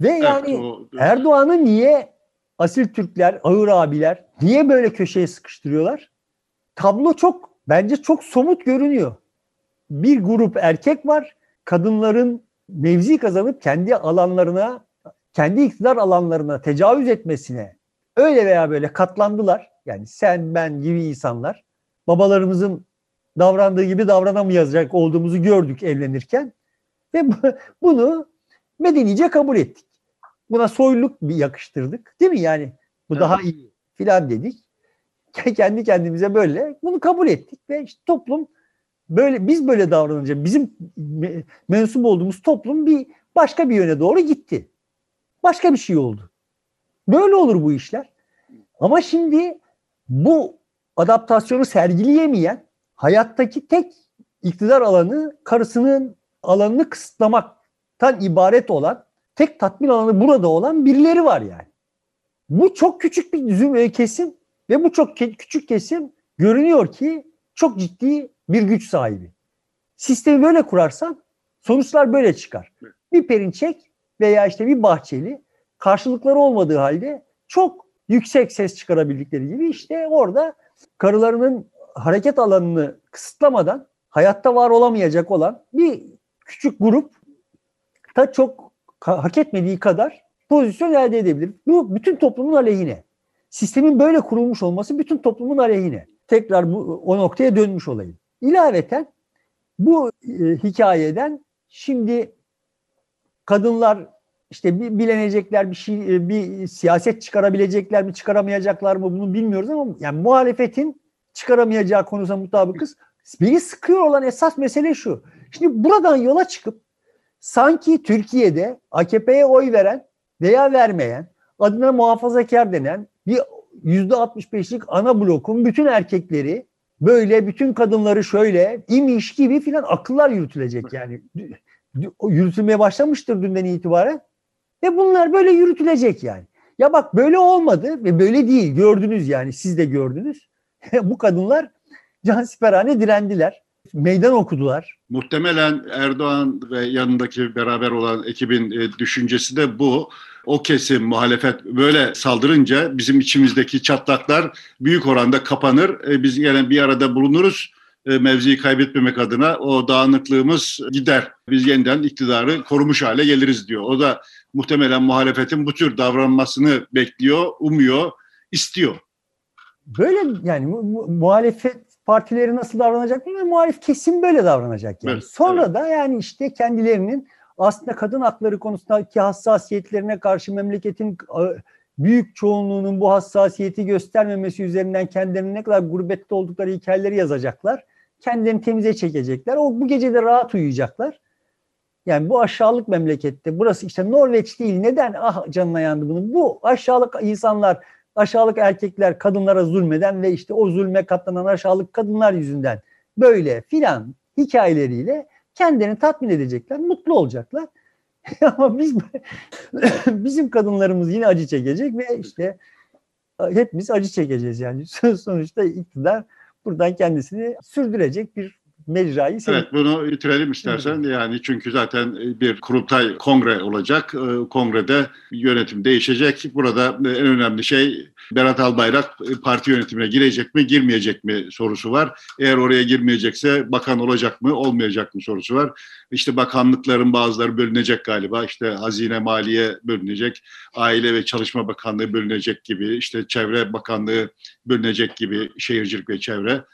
Ve yani evet, o... Erdoğan'ı niye asil Türkler, ağır abiler niye böyle köşeye sıkıştırıyorlar? Tablo çok bence çok somut görünüyor. Bir grup erkek var. Kadınların mevzi kazanıp kendi alanlarına, kendi iktidar alanlarına tecavüz etmesine öyle veya böyle katlandılar. Yani sen, ben gibi insanlar babalarımızın davrandığı gibi davranamayacak olduğumuzu gördük evlenirken ve bunu medenice kabul ettik. Buna soyluluk bir yakıştırdık. Değil mi yani? Bu evet. daha iyi filan dedik. Kendi kendimize böyle bunu kabul ettik ve işte toplum böyle biz böyle davranınca bizim mensup olduğumuz toplum bir başka bir yöne doğru gitti. Başka bir şey oldu. Böyle olur bu işler. Ama şimdi bu adaptasyonu sergileyemeyen hayattaki tek iktidar alanı karısının alanını kısıtlamaktan ibaret olan tek tatmin alanı burada olan birileri var yani. Bu çok küçük bir züm kesim ve bu çok küçük kesim görünüyor ki çok ciddi bir güç sahibi. Sistemi böyle kurarsan sonuçlar böyle çıkar. Bir Perinçek veya işte bir Bahçeli karşılıkları olmadığı halde çok yüksek ses çıkarabildikleri gibi işte orada karılarının hareket alanını kısıtlamadan hayatta var olamayacak olan bir küçük grup da çok hak etmediği kadar pozisyon elde edebilir. Bu bütün toplumun aleyhine. Sistemin böyle kurulmuş olması bütün toplumun aleyhine. Tekrar bu, o noktaya dönmüş olayım. İlaveten bu e, hikayeden şimdi kadınlar işte bilenecekler bir şey bir siyaset çıkarabilecekler mi çıkaramayacaklar mı bunu bilmiyoruz ama yani muhalefetin çıkaramayacağı konusunda mutabıkız. Beni sıkıyor olan esas mesele şu. Şimdi buradan yola çıkıp sanki Türkiye'de AKP'ye oy veren veya vermeyen, adına muhafazakar denen bir %65'lik ana blokun bütün erkekleri böyle bütün kadınları şöyle imiş gibi filan akıllar yürütülecek yani. Yürütülmeye başlamıştır dünden itibaren. Ve bunlar böyle yürütülecek yani. Ya bak böyle olmadı ve böyle değil. Gördünüz yani siz de gördünüz. Bu kadınlar cansiperhane direndiler. Meydan okudular. Muhtemelen Erdoğan ve yanındaki beraber olan ekibin e, düşüncesi de bu. O kesim muhalefet böyle saldırınca bizim içimizdeki çatlaklar büyük oranda kapanır. E, biz yine bir arada bulunuruz e, mevziyi kaybetmemek adına o dağınıklığımız gider. Biz yeniden iktidarı korumuş hale geliriz diyor. O da muhtemelen muhalefetin bu tür davranmasını bekliyor, umuyor, istiyor. Böyle yani mu- muhalefet partileri nasıl davranacak bilmiyorum. Muhalif kesim böyle davranacak yani. Evet, Sonra evet. da yani işte kendilerinin aslında kadın hakları konusundaki hassasiyetlerine karşı memleketin büyük çoğunluğunun bu hassasiyeti göstermemesi üzerinden kendilerinin ne kadar gurbette oldukları hikayeleri yazacaklar. Kendilerini temize çekecekler. O bu gece de rahat uyuyacaklar. Yani bu aşağılık memlekette burası işte Norveç değil. Neden ah canına yandı bunun? Bu aşağılık insanlar, aşağılık erkekler kadınlara zulmeden ve işte o zulme katlanan aşağılık kadınlar yüzünden böyle filan hikayeleriyle kendilerini tatmin edecekler, mutlu olacaklar. Ama biz bizim kadınlarımız yine acı çekecek ve işte hepimiz acı çekeceğiz yani. Sonuçta iktidar buradan kendisini sürdürecek bir mecrayı senin... Evet bunu bitirelim istersen. Yani çünkü zaten bir kurultay kongre olacak. Ee, kongrede yönetim değişecek. Burada en önemli şey Berat Albayrak parti yönetimine girecek mi, girmeyecek mi sorusu var. Eğer oraya girmeyecekse bakan olacak mı, olmayacak mı sorusu var. İşte bakanlıkların bazıları bölünecek galiba. İşte Hazine Maliye bölünecek, Aile ve Çalışma Bakanlığı bölünecek gibi, işte Çevre Bakanlığı bölünecek gibi şehircilik ve çevre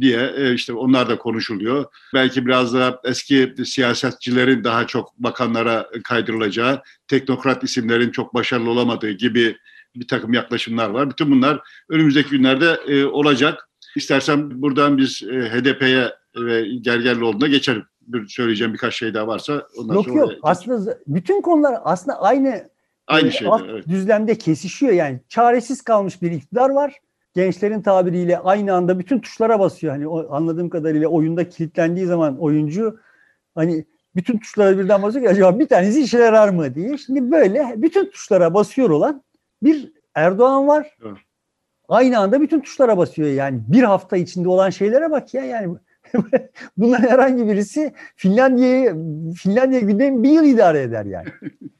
diye e, işte onlar da konuşuluyor. Belki biraz da eski siyasetçilerin daha çok bakanlara kaydırılacağı, teknokrat isimlerin çok başarılı olamadığı gibi bir takım yaklaşımlar var. Bütün bunlar önümüzdeki günlerde e, olacak. İstersen buradan biz e, HDP'ye ve Gergerlioğlu'na geçelim. Bir söyleyeceğim birkaç şey daha varsa ondan yok, sonra... Yok yok aslında bütün konular aslında aynı Aynı şeyde, evet. düzlemde kesişiyor yani. Çaresiz kalmış bir iktidar var gençlerin tabiriyle aynı anda bütün tuşlara basıyor. Hani o, anladığım kadarıyla oyunda kilitlendiği zaman oyuncu hani bütün tuşlara birden basıyor ki acaba bir tanesi işe yarar mı diye. Şimdi böyle bütün tuşlara basıyor olan bir Erdoğan var. Evet. Aynı anda bütün tuşlara basıyor yani. Bir hafta içinde olan şeylere bak ya yani. Bunların herhangi birisi Finlandiya'yı Finlandiya gündemi bir yıl idare eder yani.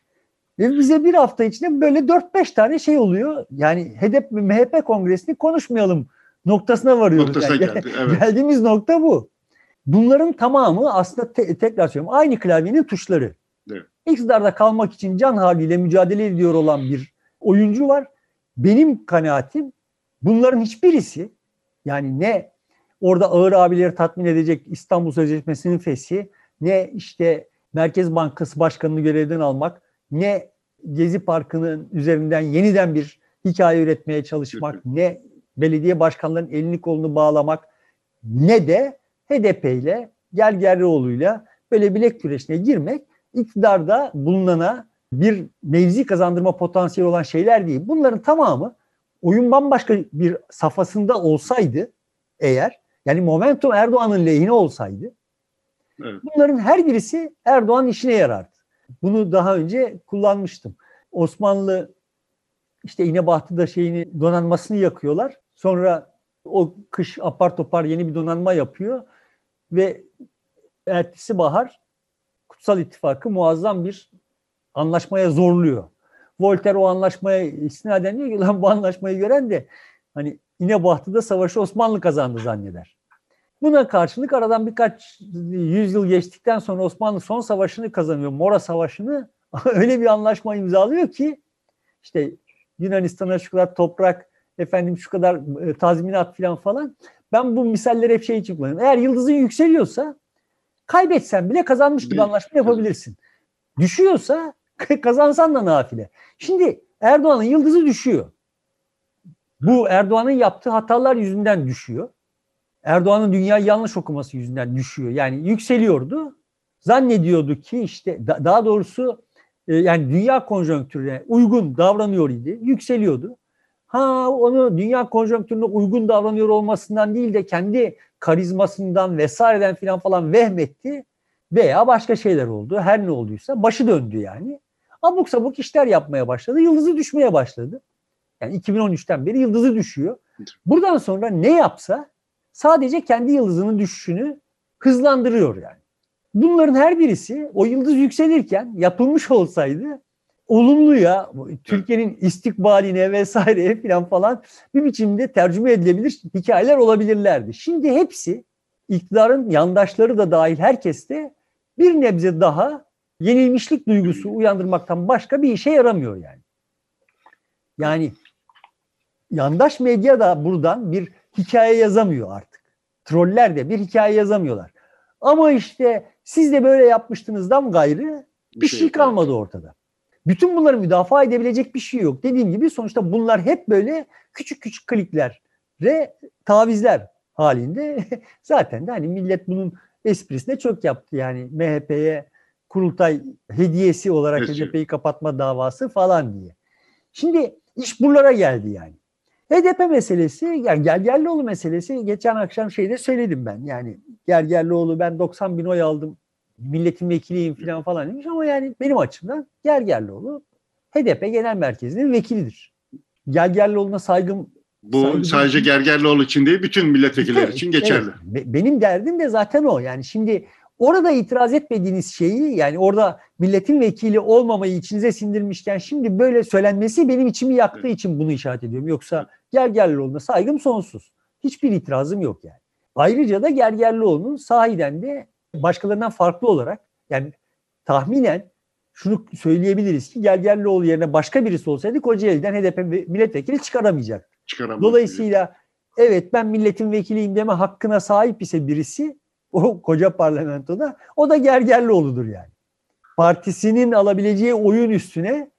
Ve bize bir hafta içinde böyle 4-5 tane şey oluyor. Yani HDP MHP kongresini konuşmayalım noktasına varıyoruz. Noktasına yani. geldi, evet. Geldiğimiz nokta bu. Bunların tamamı aslında te- tekrar söylüyorum aynı klavyenin tuşları. Evet. İktidarda kalmak için can haliyle mücadele ediyor olan bir oyuncu var. Benim kanaatim bunların hiçbirisi yani ne orada ağır abileri tatmin edecek İstanbul Sözleşmesi'nin feshi ne işte Merkez Bankası Başkanı'nı görevden almak ne Gezi Parkı'nın üzerinden yeniden bir hikaye üretmeye çalışmak, ne belediye başkanlarının elini kolunu bağlamak, ne de HDP ile Gergerlioğlu'yla böyle bilek güreşine girmek iktidarda bulunana bir mevzi kazandırma potansiyeli olan şeyler değil. Bunların tamamı oyun bambaşka bir safhasında olsaydı eğer yani momentum Erdoğan'ın lehine olsaydı evet. bunların her birisi Erdoğan'ın işine yarardı. Bunu daha önce kullanmıştım. Osmanlı işte İnebahtı'da şeyini donanmasını yakıyorlar. Sonra o kış apar topar yeni bir donanma yapıyor ve ertesi bahar Kutsal İttifakı muazzam bir anlaşmaya zorluyor. Voltaire o anlaşmaya istinaden diyor ki lan bu anlaşmayı gören de hani İnebahtı'da savaşı Osmanlı kazandı zanneder. Buna karşılık aradan birkaç yüzyıl geçtikten sonra Osmanlı son savaşını kazanıyor. Mora Savaşı'nı öyle bir anlaşma imzalıyor ki işte Yunanistan'a şu kadar toprak, efendim şu kadar e, tazminat falan falan. Ben bu misalleri hep şey için kullanıyorum. Eğer yıldızın yükseliyorsa kaybetsen bile kazanmış gibi anlaşma yapabilirsin. Düşüyorsa kazansan da nafile. Şimdi Erdoğan'ın yıldızı düşüyor. Bu Erdoğan'ın yaptığı hatalar yüzünden düşüyor. Erdoğan'ın dünyayı yanlış okuması yüzünden düşüyor. Yani yükseliyordu. Zannediyordu ki işte daha doğrusu e, yani dünya konjonktürüne uygun davranıyor idi. Yükseliyordu. Ha onu dünya konjonktürüne uygun davranıyor olmasından değil de kendi karizmasından vesaireden filan falan vehmetti veya başka şeyler oldu. Her ne olduysa başı döndü yani. Abuk sabuk işler yapmaya başladı. Yıldızı düşmeye başladı. Yani 2013'ten beri yıldızı düşüyor. Buradan sonra ne yapsa sadece kendi yıldızının düşüşünü hızlandırıyor yani. Bunların her birisi o yıldız yükselirken yapılmış olsaydı olumluya, Türkiye'nin istikbaline vesaire falan falan bir biçimde tercüme edilebilir hikayeler olabilirlerdi. Şimdi hepsi iktidarın yandaşları da dahil herkes de bir nebze daha yenilmişlik duygusu uyandırmaktan başka bir işe yaramıyor yani. Yani yandaş medya da buradan bir hikaye yazamıyor artık. Troller de bir hikaye yazamıyorlar. Ama işte siz de böyle yapmıştınızdan gayrı bir, bir şey, şey kalmadı ortada. Bütün bunları müdafaa edebilecek bir şey yok. Dediğim gibi sonuçta bunlar hep böyle küçük küçük klikler ve tavizler halinde. Zaten de hani millet bunun esprisine çok yaptı. Yani MHP'ye kurultay hediyesi olarak HDP'yi kapatma davası falan diye. Şimdi iş buralara geldi yani. HDP meselesi, yani Gergerlioğlu meselesi geçen akşam şeyde söyledim ben. Yani Gergerlioğlu ben 90 bin oy aldım, milletin vekiliyim falan falan demiş ama yani benim açımdan Gergerlioğlu HDP Genel Merkezi'nin vekilidir. Gergerlioğlu'na saygım bu saygım sadece Gergerlioğlu için değil, bütün milletvekilleri evet, için geçerli. Evet. Benim derdim de zaten o. Yani şimdi Orada itiraz etmediğiniz şeyi yani orada milletin vekili olmamayı içinize sindirmişken şimdi böyle söylenmesi benim içimi yaktığı için bunu işaret ediyorum. Yoksa Gergerlioğlu'na saygım sonsuz. Hiçbir itirazım yok yani. Ayrıca da Gergerlioğlu'nun sahiden de başkalarından farklı olarak yani tahminen şunu söyleyebiliriz ki Gergerlioğlu yerine başka birisi olsaydı Kocaeli'den HDP milletvekili çıkaramayacak. Dolayısıyla evet ben milletin vekiliyim deme hakkına sahip ise birisi o koca parlamentoda o da Gergerlioğlu'dur yani. Partisinin alabileceği oyun üstüne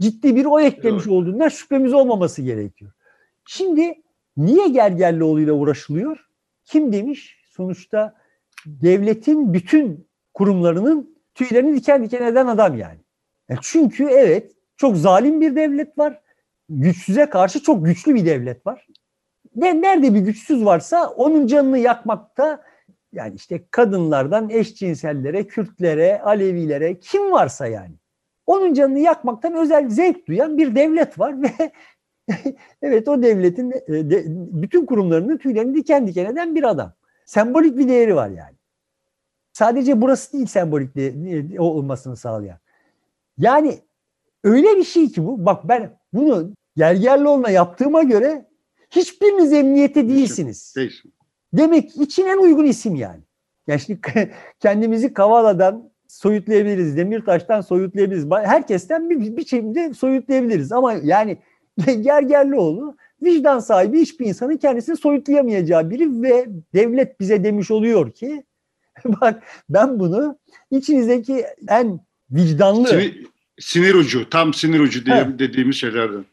ciddi bir oy eklemiş evet. olduğundan şüphemiz olmaması gerekiyor. Şimdi niye Gergerlioğlu'yla uğraşılıyor? Kim demiş? Sonuçta devletin bütün kurumlarının tüylerini diken diken eden adam yani. yani. Çünkü evet çok zalim bir devlet var. Güçsüze karşı çok güçlü bir devlet var. Ne, nerede bir güçsüz varsa onun canını yakmakta yani işte kadınlardan eşcinsellere, Kürtlere, Alevilere kim varsa yani. Onun canını yakmaktan özel zevk duyan bir devlet var ve evet o devletin e, de, bütün kurumlarını tüylerini diken diken eden bir adam. Sembolik bir değeri var yani. Sadece burası değil sembolik de, olmasını sağlayan. Yani öyle bir şey ki bu. Bak ben bunu Gergerlioğlu'na yaptığıma göre hiçbiriniz emniyete değilsiniz. Değilsin. Demek için en uygun isim yani. Yani şimdi kendimizi Kavala'dan soyutlayabiliriz, Demirtaş'tan soyutlayabiliriz. Herkesten bir, şekilde soyutlayabiliriz. Ama yani Gergerlioğlu vicdan sahibi hiçbir insanın kendisini soyutlayamayacağı biri ve devlet bize demiş oluyor ki bak ben bunu içinizdeki en vicdanlı sinir, sinir ucu, tam sinir ucu diye evet. dediğimiz şeylerden.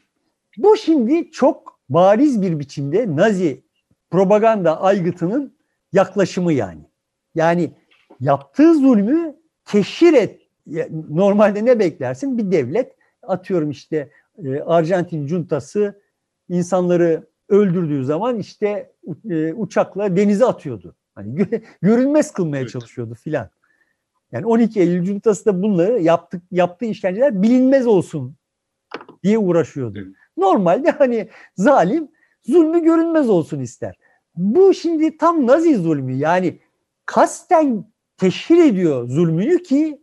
Bu şimdi çok bariz bir biçimde Nazi propaganda aygıtının yaklaşımı yani. Yani yaptığı zulmü teşhir et. Normalde ne beklersin? Bir devlet atıyorum işte e, Arjantin cuntası insanları öldürdüğü zaman işte e, uçakla denize atıyordu. Hani görünmez kılmaya evet. çalışıyordu filan. Yani 12 Eylül cuntası da bunları yaptık, yaptığı işkenceler bilinmez olsun diye uğraşıyordu. Evet. Normalde hani zalim zulmü görünmez olsun ister. Bu şimdi tam Nazi zulmü yani kasten teşhir ediyor zulmünü ki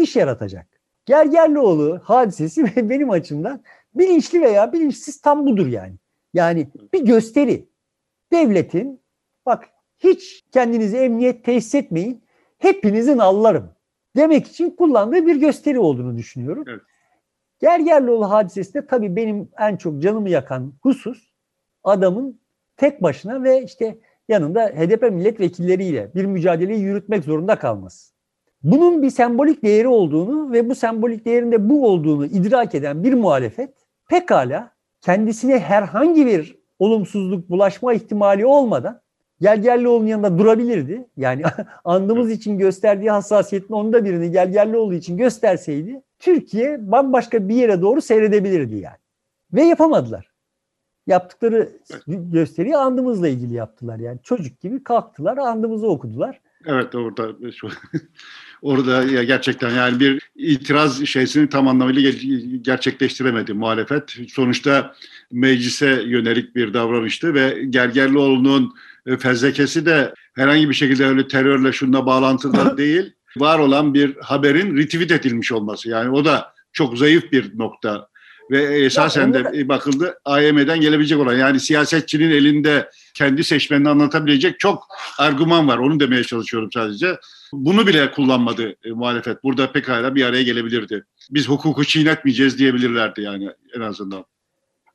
iş yaratacak. Gergerlioğlu hadisesi benim açımdan bilinçli veya bilinçsiz tam budur yani. Yani bir gösteri. Devletin bak hiç kendinizi emniyet tesis etmeyin. Hepinizin allarım demek için kullandığı bir gösteri olduğunu düşünüyorum. Evet. Gergerlioğlu hadisesinde tabii benim en çok canımı yakan husus adamın tek başına ve işte yanında HDP milletvekilleriyle bir mücadeleyi yürütmek zorunda kalması. Bunun bir sembolik değeri olduğunu ve bu sembolik değerinde bu olduğunu idrak eden bir muhalefet pekala kendisine herhangi bir olumsuzluk bulaşma ihtimali olmadan Gelgerlioğlu'nun yanında durabilirdi. Yani andımız için gösterdiği hassasiyetin onda birini Gelgerlioğlu için gösterseydi Türkiye bambaşka bir yere doğru seyredebilirdi yani. Ve yapamadılar. Yaptıkları gösteriyi andımızla ilgili yaptılar yani. Çocuk gibi kalktılar, andımızı okudular. Evet orada şu orada ya gerçekten yani bir itiraz şeysini tam anlamıyla gerçekleştiremedi muhalefet. Sonuçta meclise yönelik bir davranıştı ve Gergerlioğlu'nun e, fezlekesi de herhangi bir şekilde öyle terörle şununla bağlantılı değil. Var olan bir haberin retweet edilmiş olması. Yani o da çok zayıf bir nokta ve esasen de bakıldı AYM'den gelebilecek olan yani siyasetçinin elinde kendi seçmenini anlatabilecek çok argüman var. Onu demeye çalışıyorum sadece. Bunu bile kullanmadı e, muhalefet. Burada pekala bir araya gelebilirdi. Biz hukuku çiğnetmeyeceğiz diyebilirlerdi yani en azından.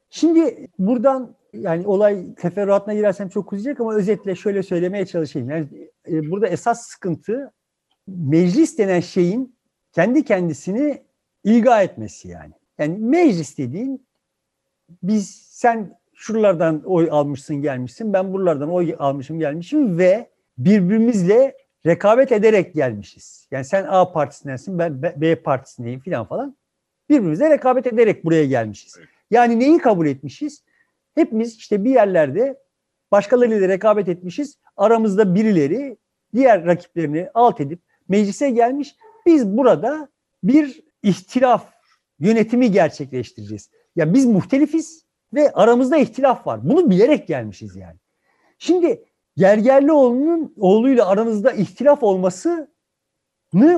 Şimdi buradan yani olay teferruatına girersem çok uzayacak ama özetle şöyle söylemeye çalışayım. Yani e, burada esas sıkıntı meclis denen şeyin kendi kendisini ilga etmesi yani. Yani meclis dediğin biz sen şuralardan oy almışsın gelmişsin ben buralardan oy almışım gelmişim ve birbirimizle rekabet ederek gelmişiz. Yani sen A partisindensin ben B partisindeyim filan falan. Birbirimizle rekabet ederek buraya gelmişiz. Yani neyi kabul etmişiz? Hepimiz işte bir yerlerde başkalarıyla rekabet etmişiz. Aramızda birileri diğer rakiplerini alt edip meclise gelmiş. Biz burada bir ihtilaf yönetimi gerçekleştireceğiz. Ya biz muhtelifiz ve aramızda ihtilaf var. Bunu bilerek gelmişiz yani. Şimdi Gergerlioğlu'nun oğluyla aranızda ihtilaf olmasını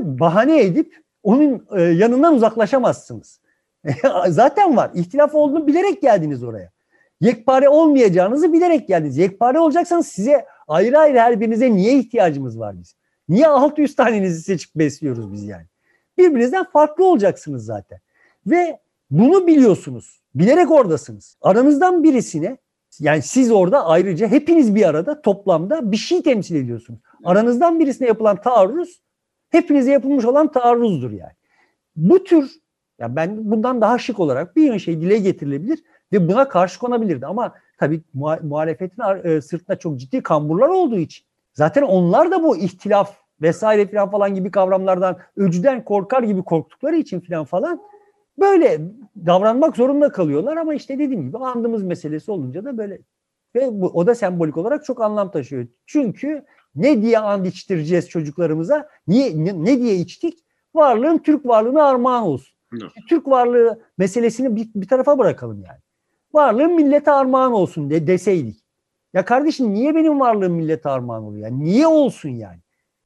bahane edip onun e, yanından uzaklaşamazsınız. Zaten var. İhtilaf olduğunu bilerek geldiniz oraya. Yekpare olmayacağınızı bilerek geldiniz. Yekpare olacaksanız size ayrı ayrı her birinize niye ihtiyacımız var biz? Niye 600 tanenizi seçip besliyoruz biz yani? Birbirinizden farklı olacaksınız zaten. Ve bunu biliyorsunuz. Bilerek oradasınız. Aranızdan birisine yani siz orada ayrıca hepiniz bir arada toplamda bir şey temsil ediyorsunuz. Aranızdan birisine yapılan taarruz hepinize yapılmış olan taarruzdur yani. Bu tür ya ben bundan daha şık olarak bir şey dile getirilebilir ve buna karşı konabilirdi ama tabii muhalefetin e, sırtında çok ciddi kamburlar olduğu için zaten onlar da bu ihtilaf vesaire falan falan gibi kavramlardan öcüden korkar gibi korktukları için falan falan Böyle davranmak zorunda kalıyorlar ama işte dediğim gibi andımız meselesi olunca da böyle ve bu, o da sembolik olarak çok anlam taşıyor. Çünkü ne diye and içtireceğiz çocuklarımıza? Niye ne, ne diye içtik? Varlığın Türk varlığına armağan olsun. Evet. Türk varlığı meselesini bir, bir tarafa bırakalım yani. Varlığın millete armağan olsun de, deseydik. Ya kardeşim niye benim varlığım millete armağan oluyor? Yani niye olsun yani?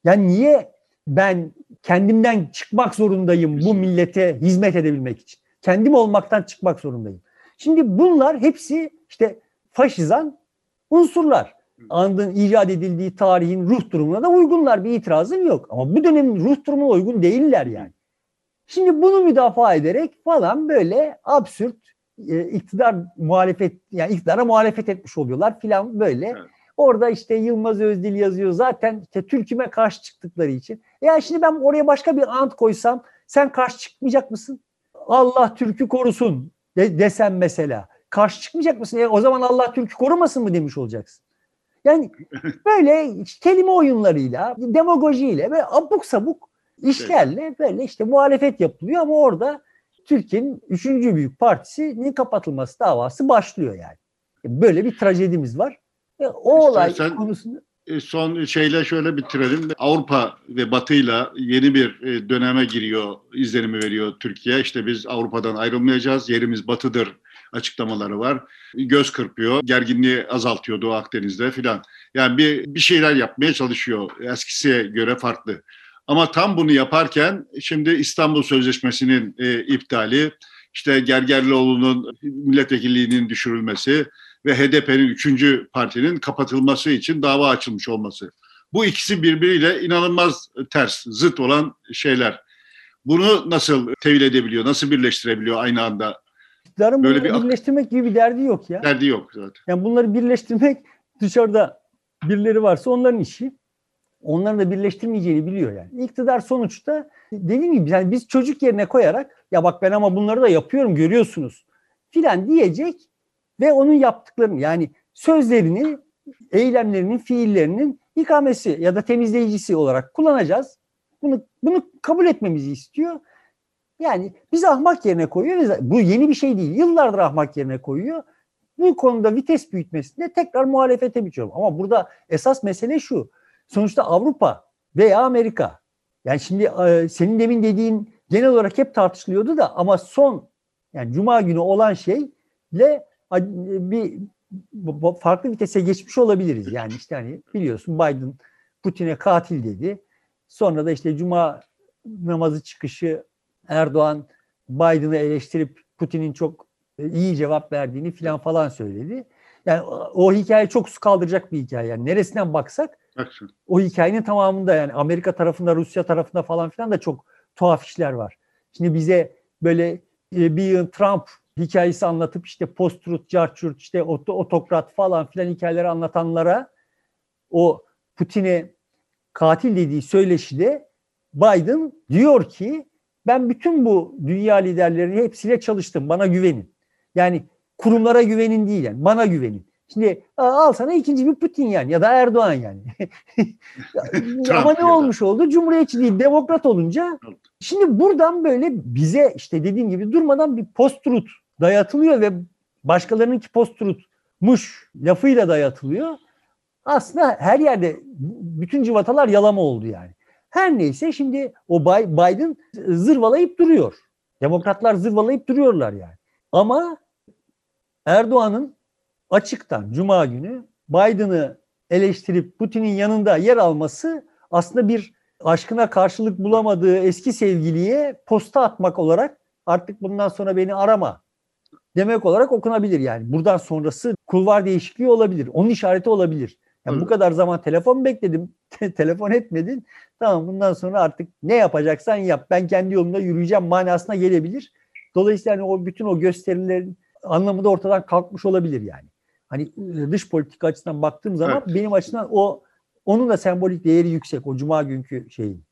Yani niye ben kendimden çıkmak zorundayım bu millete hizmet edebilmek için. Kendim olmaktan çıkmak zorundayım. Şimdi bunlar hepsi işte faşizan unsurlar. Andın icat edildiği tarihin ruh durumuna da uygunlar. Bir itirazım yok. Ama bu dönemin ruh durumuna uygun değiller yani. Şimdi bunu müdafaa ederek falan böyle absürt e, iktidar muhalefet yani iktidara muhalefet etmiş oluyorlar filan böyle. Evet. Orada işte Yılmaz Özdil yazıyor. Zaten işte Türk'üme karşı çıktıkları için. Ya şimdi ben oraya başka bir ant koysam sen karşı çıkmayacak mısın? Allah Türk'ü korusun de, desem mesela. Karşı çıkmayacak mısın? E, o zaman Allah Türk'ü korumasın mı demiş olacaksın. Yani böyle kelime oyunlarıyla, demagojiyle ve abuk sabuk işlerle böyle işte muhalefet yapılıyor ama orada Türkiye'nin üçüncü büyük partisinin kapatılması davası başlıyor yani. Böyle bir trajedimiz var. E, o olay konusunda son şeyle şöyle bitirelim. Avrupa ve Batı'yla yeni bir e, döneme giriyor, izlenimi veriyor Türkiye. İşte biz Avrupa'dan ayrılmayacağız, yerimiz Batı'dır açıklamaları var. Göz kırpıyor, gerginliği azaltıyor Doğu Akdeniz'de filan. Yani bir, bir şeyler yapmaya çalışıyor. Eskisiye göre farklı. Ama tam bunu yaparken şimdi İstanbul Sözleşmesi'nin e, iptali, işte Gergerlioğlu'nun milletvekilliğinin düşürülmesi, ve HDP'nin üçüncü partinin kapatılması için dava açılmış olması. Bu ikisi birbiriyle inanılmaz ters, zıt olan şeyler. Bunu nasıl tevil edebiliyor, nasıl birleştirebiliyor aynı anda? İktidarın Böyle bir birleştirmek gibi bir derdi yok ya. Derdi yok zaten. Yani bunları birleştirmek dışarıda birileri varsa onların işi. Onların da birleştirmeyeceğini biliyor yani. İktidar sonuçta dediğim gibi yani biz çocuk yerine koyarak ya bak ben ama bunları da yapıyorum görüyorsunuz filan diyecek ve onun yaptıklarını yani sözlerini eylemlerinin, fiillerinin ikamesi ya da temizleyicisi olarak kullanacağız. Bunu bunu kabul etmemizi istiyor. Yani biz ahmak yerine koyuyor. Bu yeni bir şey değil. Yıllardır ahmak yerine koyuyor. Bu konuda vites büyütmesinde tekrar muhalefete biçiyorum. Ama burada esas mesele şu. Sonuçta Avrupa veya Amerika. Yani şimdi e, senin demin dediğin genel olarak hep tartışılıyordu da ama son yani cuma günü olan şeyle bir farklı vitese geçmiş olabiliriz. Yani işte hani biliyorsun Biden Putin'e katil dedi. Sonra da işte cuma namazı çıkışı Erdoğan Biden'ı eleştirip Putin'in çok e, iyi cevap verdiğini filan falan söyledi. Yani o hikaye çok su kaldıracak bir hikaye. Yani neresinden baksak Baksın. o hikayenin tamamında yani Amerika tarafında, Rusya tarafında falan filan da çok tuhaf işler var. Şimdi bize böyle e, bir Trump hikayesi anlatıp işte post-truth, carchurt, işte otokrat falan filan hikayeleri anlatanlara o Putin'e katil dediği söyleşide Biden diyor ki ben bütün bu dünya liderleri hepsiyle çalıştım. Bana güvenin. Yani kurumlara güvenin değil yani. Bana güvenin. Şimdi al sana ikinci bir Putin yani ya da Erdoğan yani. Ama ne olmuş oldu? Cumhuriyetçi değil, demokrat olunca. Şimdi buradan böyle bize işte dediğim gibi durmadan bir post-truth dayatılıyor ve başkalarınınki post-truthmuş lafıyla dayatılıyor. Aslında her yerde bütün civatalar yalama oldu yani. Her neyse şimdi o Biden zırvalayıp duruyor. Demokratlar zırvalayıp duruyorlar yani. Ama Erdoğan'ın açıktan Cuma günü Biden'ı eleştirip Putin'in yanında yer alması aslında bir aşkına karşılık bulamadığı eski sevgiliye posta atmak olarak artık bundan sonra beni arama demek olarak okunabilir yani. Buradan sonrası kulvar değişikliği olabilir. Onun işareti olabilir. Yani bu kadar zaman telefon bekledim. telefon etmedin. Tamam bundan sonra artık ne yapacaksan yap. Ben kendi yolumda yürüyeceğim manasına gelebilir. Dolayısıyla hani o bütün o gösterilerin anlamı da ortadan kalkmış olabilir yani. Hani e, dış politika açısından baktığım zaman evet. benim açımdan o onun da sembolik değeri yüksek o cuma günkü şeyin.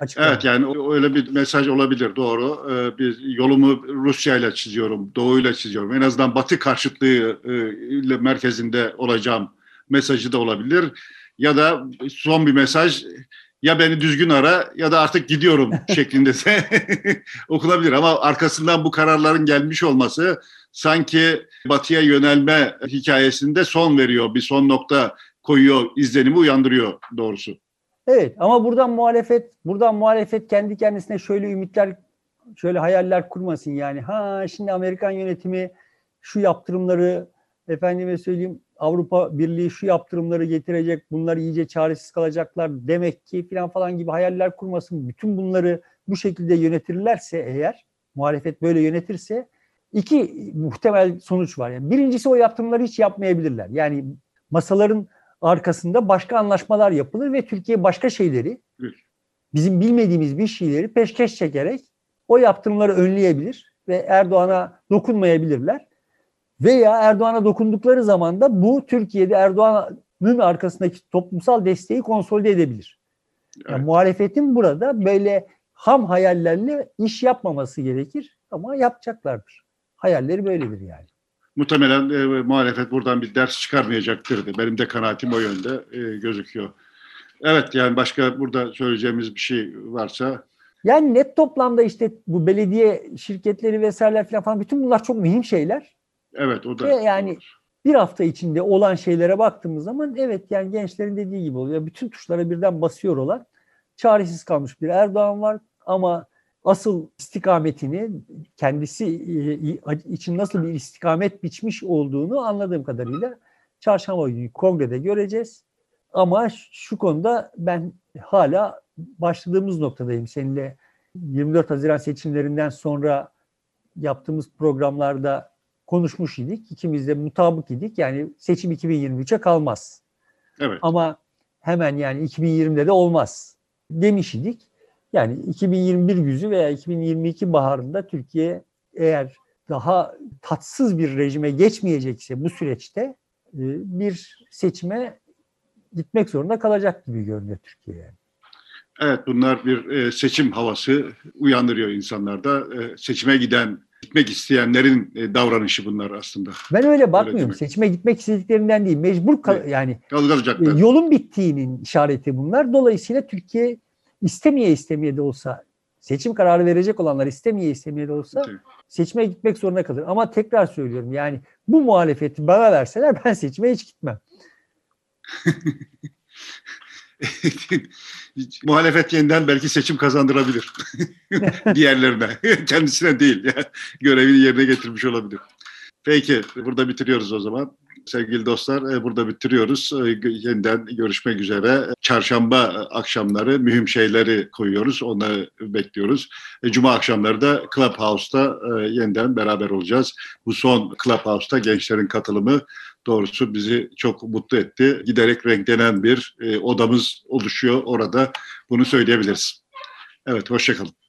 Açıklama. Evet yani öyle bir mesaj olabilir doğru. Ee, bir yolumu Rusya ile çiziyorum, Doğu ile çiziyorum. En azından Batı karşıtlığı e, ile merkezinde olacağım mesajı da olabilir. Ya da son bir mesaj ya beni düzgün ara ya da artık gidiyorum şeklinde de okunabilir. Ama arkasından bu kararların gelmiş olması sanki batıya yönelme hikayesinde son veriyor, bir son nokta koyuyor, izlenimi uyandırıyor doğrusu. Evet ama buradan muhalefet, buradan muhalefet kendi kendisine şöyle ümitler, şöyle hayaller kurmasın yani. Ha şimdi Amerikan yönetimi şu yaptırımları efendime söyleyeyim Avrupa Birliği şu yaptırımları getirecek, bunlar iyice çaresiz kalacaklar demek ki falan falan gibi hayaller kurmasın. Bütün bunları bu şekilde yönetirlerse eğer, muhalefet böyle yönetirse iki muhtemel sonuç var. Yani birincisi o yaptırımları hiç yapmayabilirler. Yani masaların arkasında başka anlaşmalar yapılır ve Türkiye başka şeyleri bizim bilmediğimiz bir şeyleri peşkeş çekerek o yaptırımları önleyebilir ve Erdoğan'a dokunmayabilirler. Veya Erdoğan'a dokundukları zaman da bu Türkiye'de Erdoğan'ın arkasındaki toplumsal desteği konsolide edebilir. Yani evet. muhalefetin burada böyle ham hayallerle iş yapmaması gerekir ama yapacaklardır. Hayalleri böyledir yani. Muhtemelen e, muhalefet buradan bir ders çıkarmayacaktır. Benim de kanaatim o yönde e, gözüküyor. Evet yani başka burada söyleyeceğimiz bir şey varsa. Yani net toplamda işte bu belediye şirketleri vesaireler falan bütün bunlar çok mühim şeyler. Evet o da. Ve yani bir hafta içinde olan şeylere baktığımız zaman evet yani gençlerin dediği gibi oluyor. Bütün tuşlara birden basıyor olan çaresiz kalmış bir Erdoğan var ama asıl istikametini kendisi e, için nasıl bir istikamet biçmiş olduğunu anladığım kadarıyla çarşamba günü kongrede göreceğiz. Ama şu konuda ben hala başladığımız noktadayım. Seninle 24 Haziran seçimlerinden sonra yaptığımız programlarda konuşmuş idik. İkimiz de mutabık idik. Yani seçim 2023'e kalmaz. Evet. Ama hemen yani 2020'de de olmaz demiş idik. Yani 2021 güzü veya 2022 baharında Türkiye eğer daha tatsız bir rejime geçmeyecekse bu süreçte e, bir seçime gitmek zorunda kalacak gibi görünüyor Türkiye. Yani. Evet bunlar bir e, seçim havası uyandırıyor insanlarda. E, seçime giden gitmek isteyenlerin davranışı bunlar aslında. Ben öyle bakmıyorum. Öyle Seçime gitmek istediklerinden değil. Mecbur kal evet. yani kalacaklar. Yolun bittiğinin işareti bunlar. Dolayısıyla Türkiye istemeye istemeye de olsa seçim kararı verecek olanlar istemeye istemeye de olsa seçime gitmek zorunda kalır. Ama tekrar söylüyorum yani bu muhalefeti bana verseler ben seçime hiç gitmem. muhalefet yeniden belki seçim kazandırabilir diğerlerine. Kendisine değil. Yani görevini yerine getirmiş olabilir. Peki burada bitiriyoruz o zaman. Sevgili dostlar e, burada bitiriyoruz. E, yeniden görüşmek üzere. Çarşamba akşamları mühim şeyleri koyuyoruz. Onları bekliyoruz. E, Cuma akşamları da Clubhouse'da yeniden beraber olacağız. Bu son Clubhouse'da gençlerin katılımı doğrusu bizi çok mutlu etti. Giderek renklenen bir odamız oluşuyor orada. Bunu söyleyebiliriz. Evet, hoşçakalın.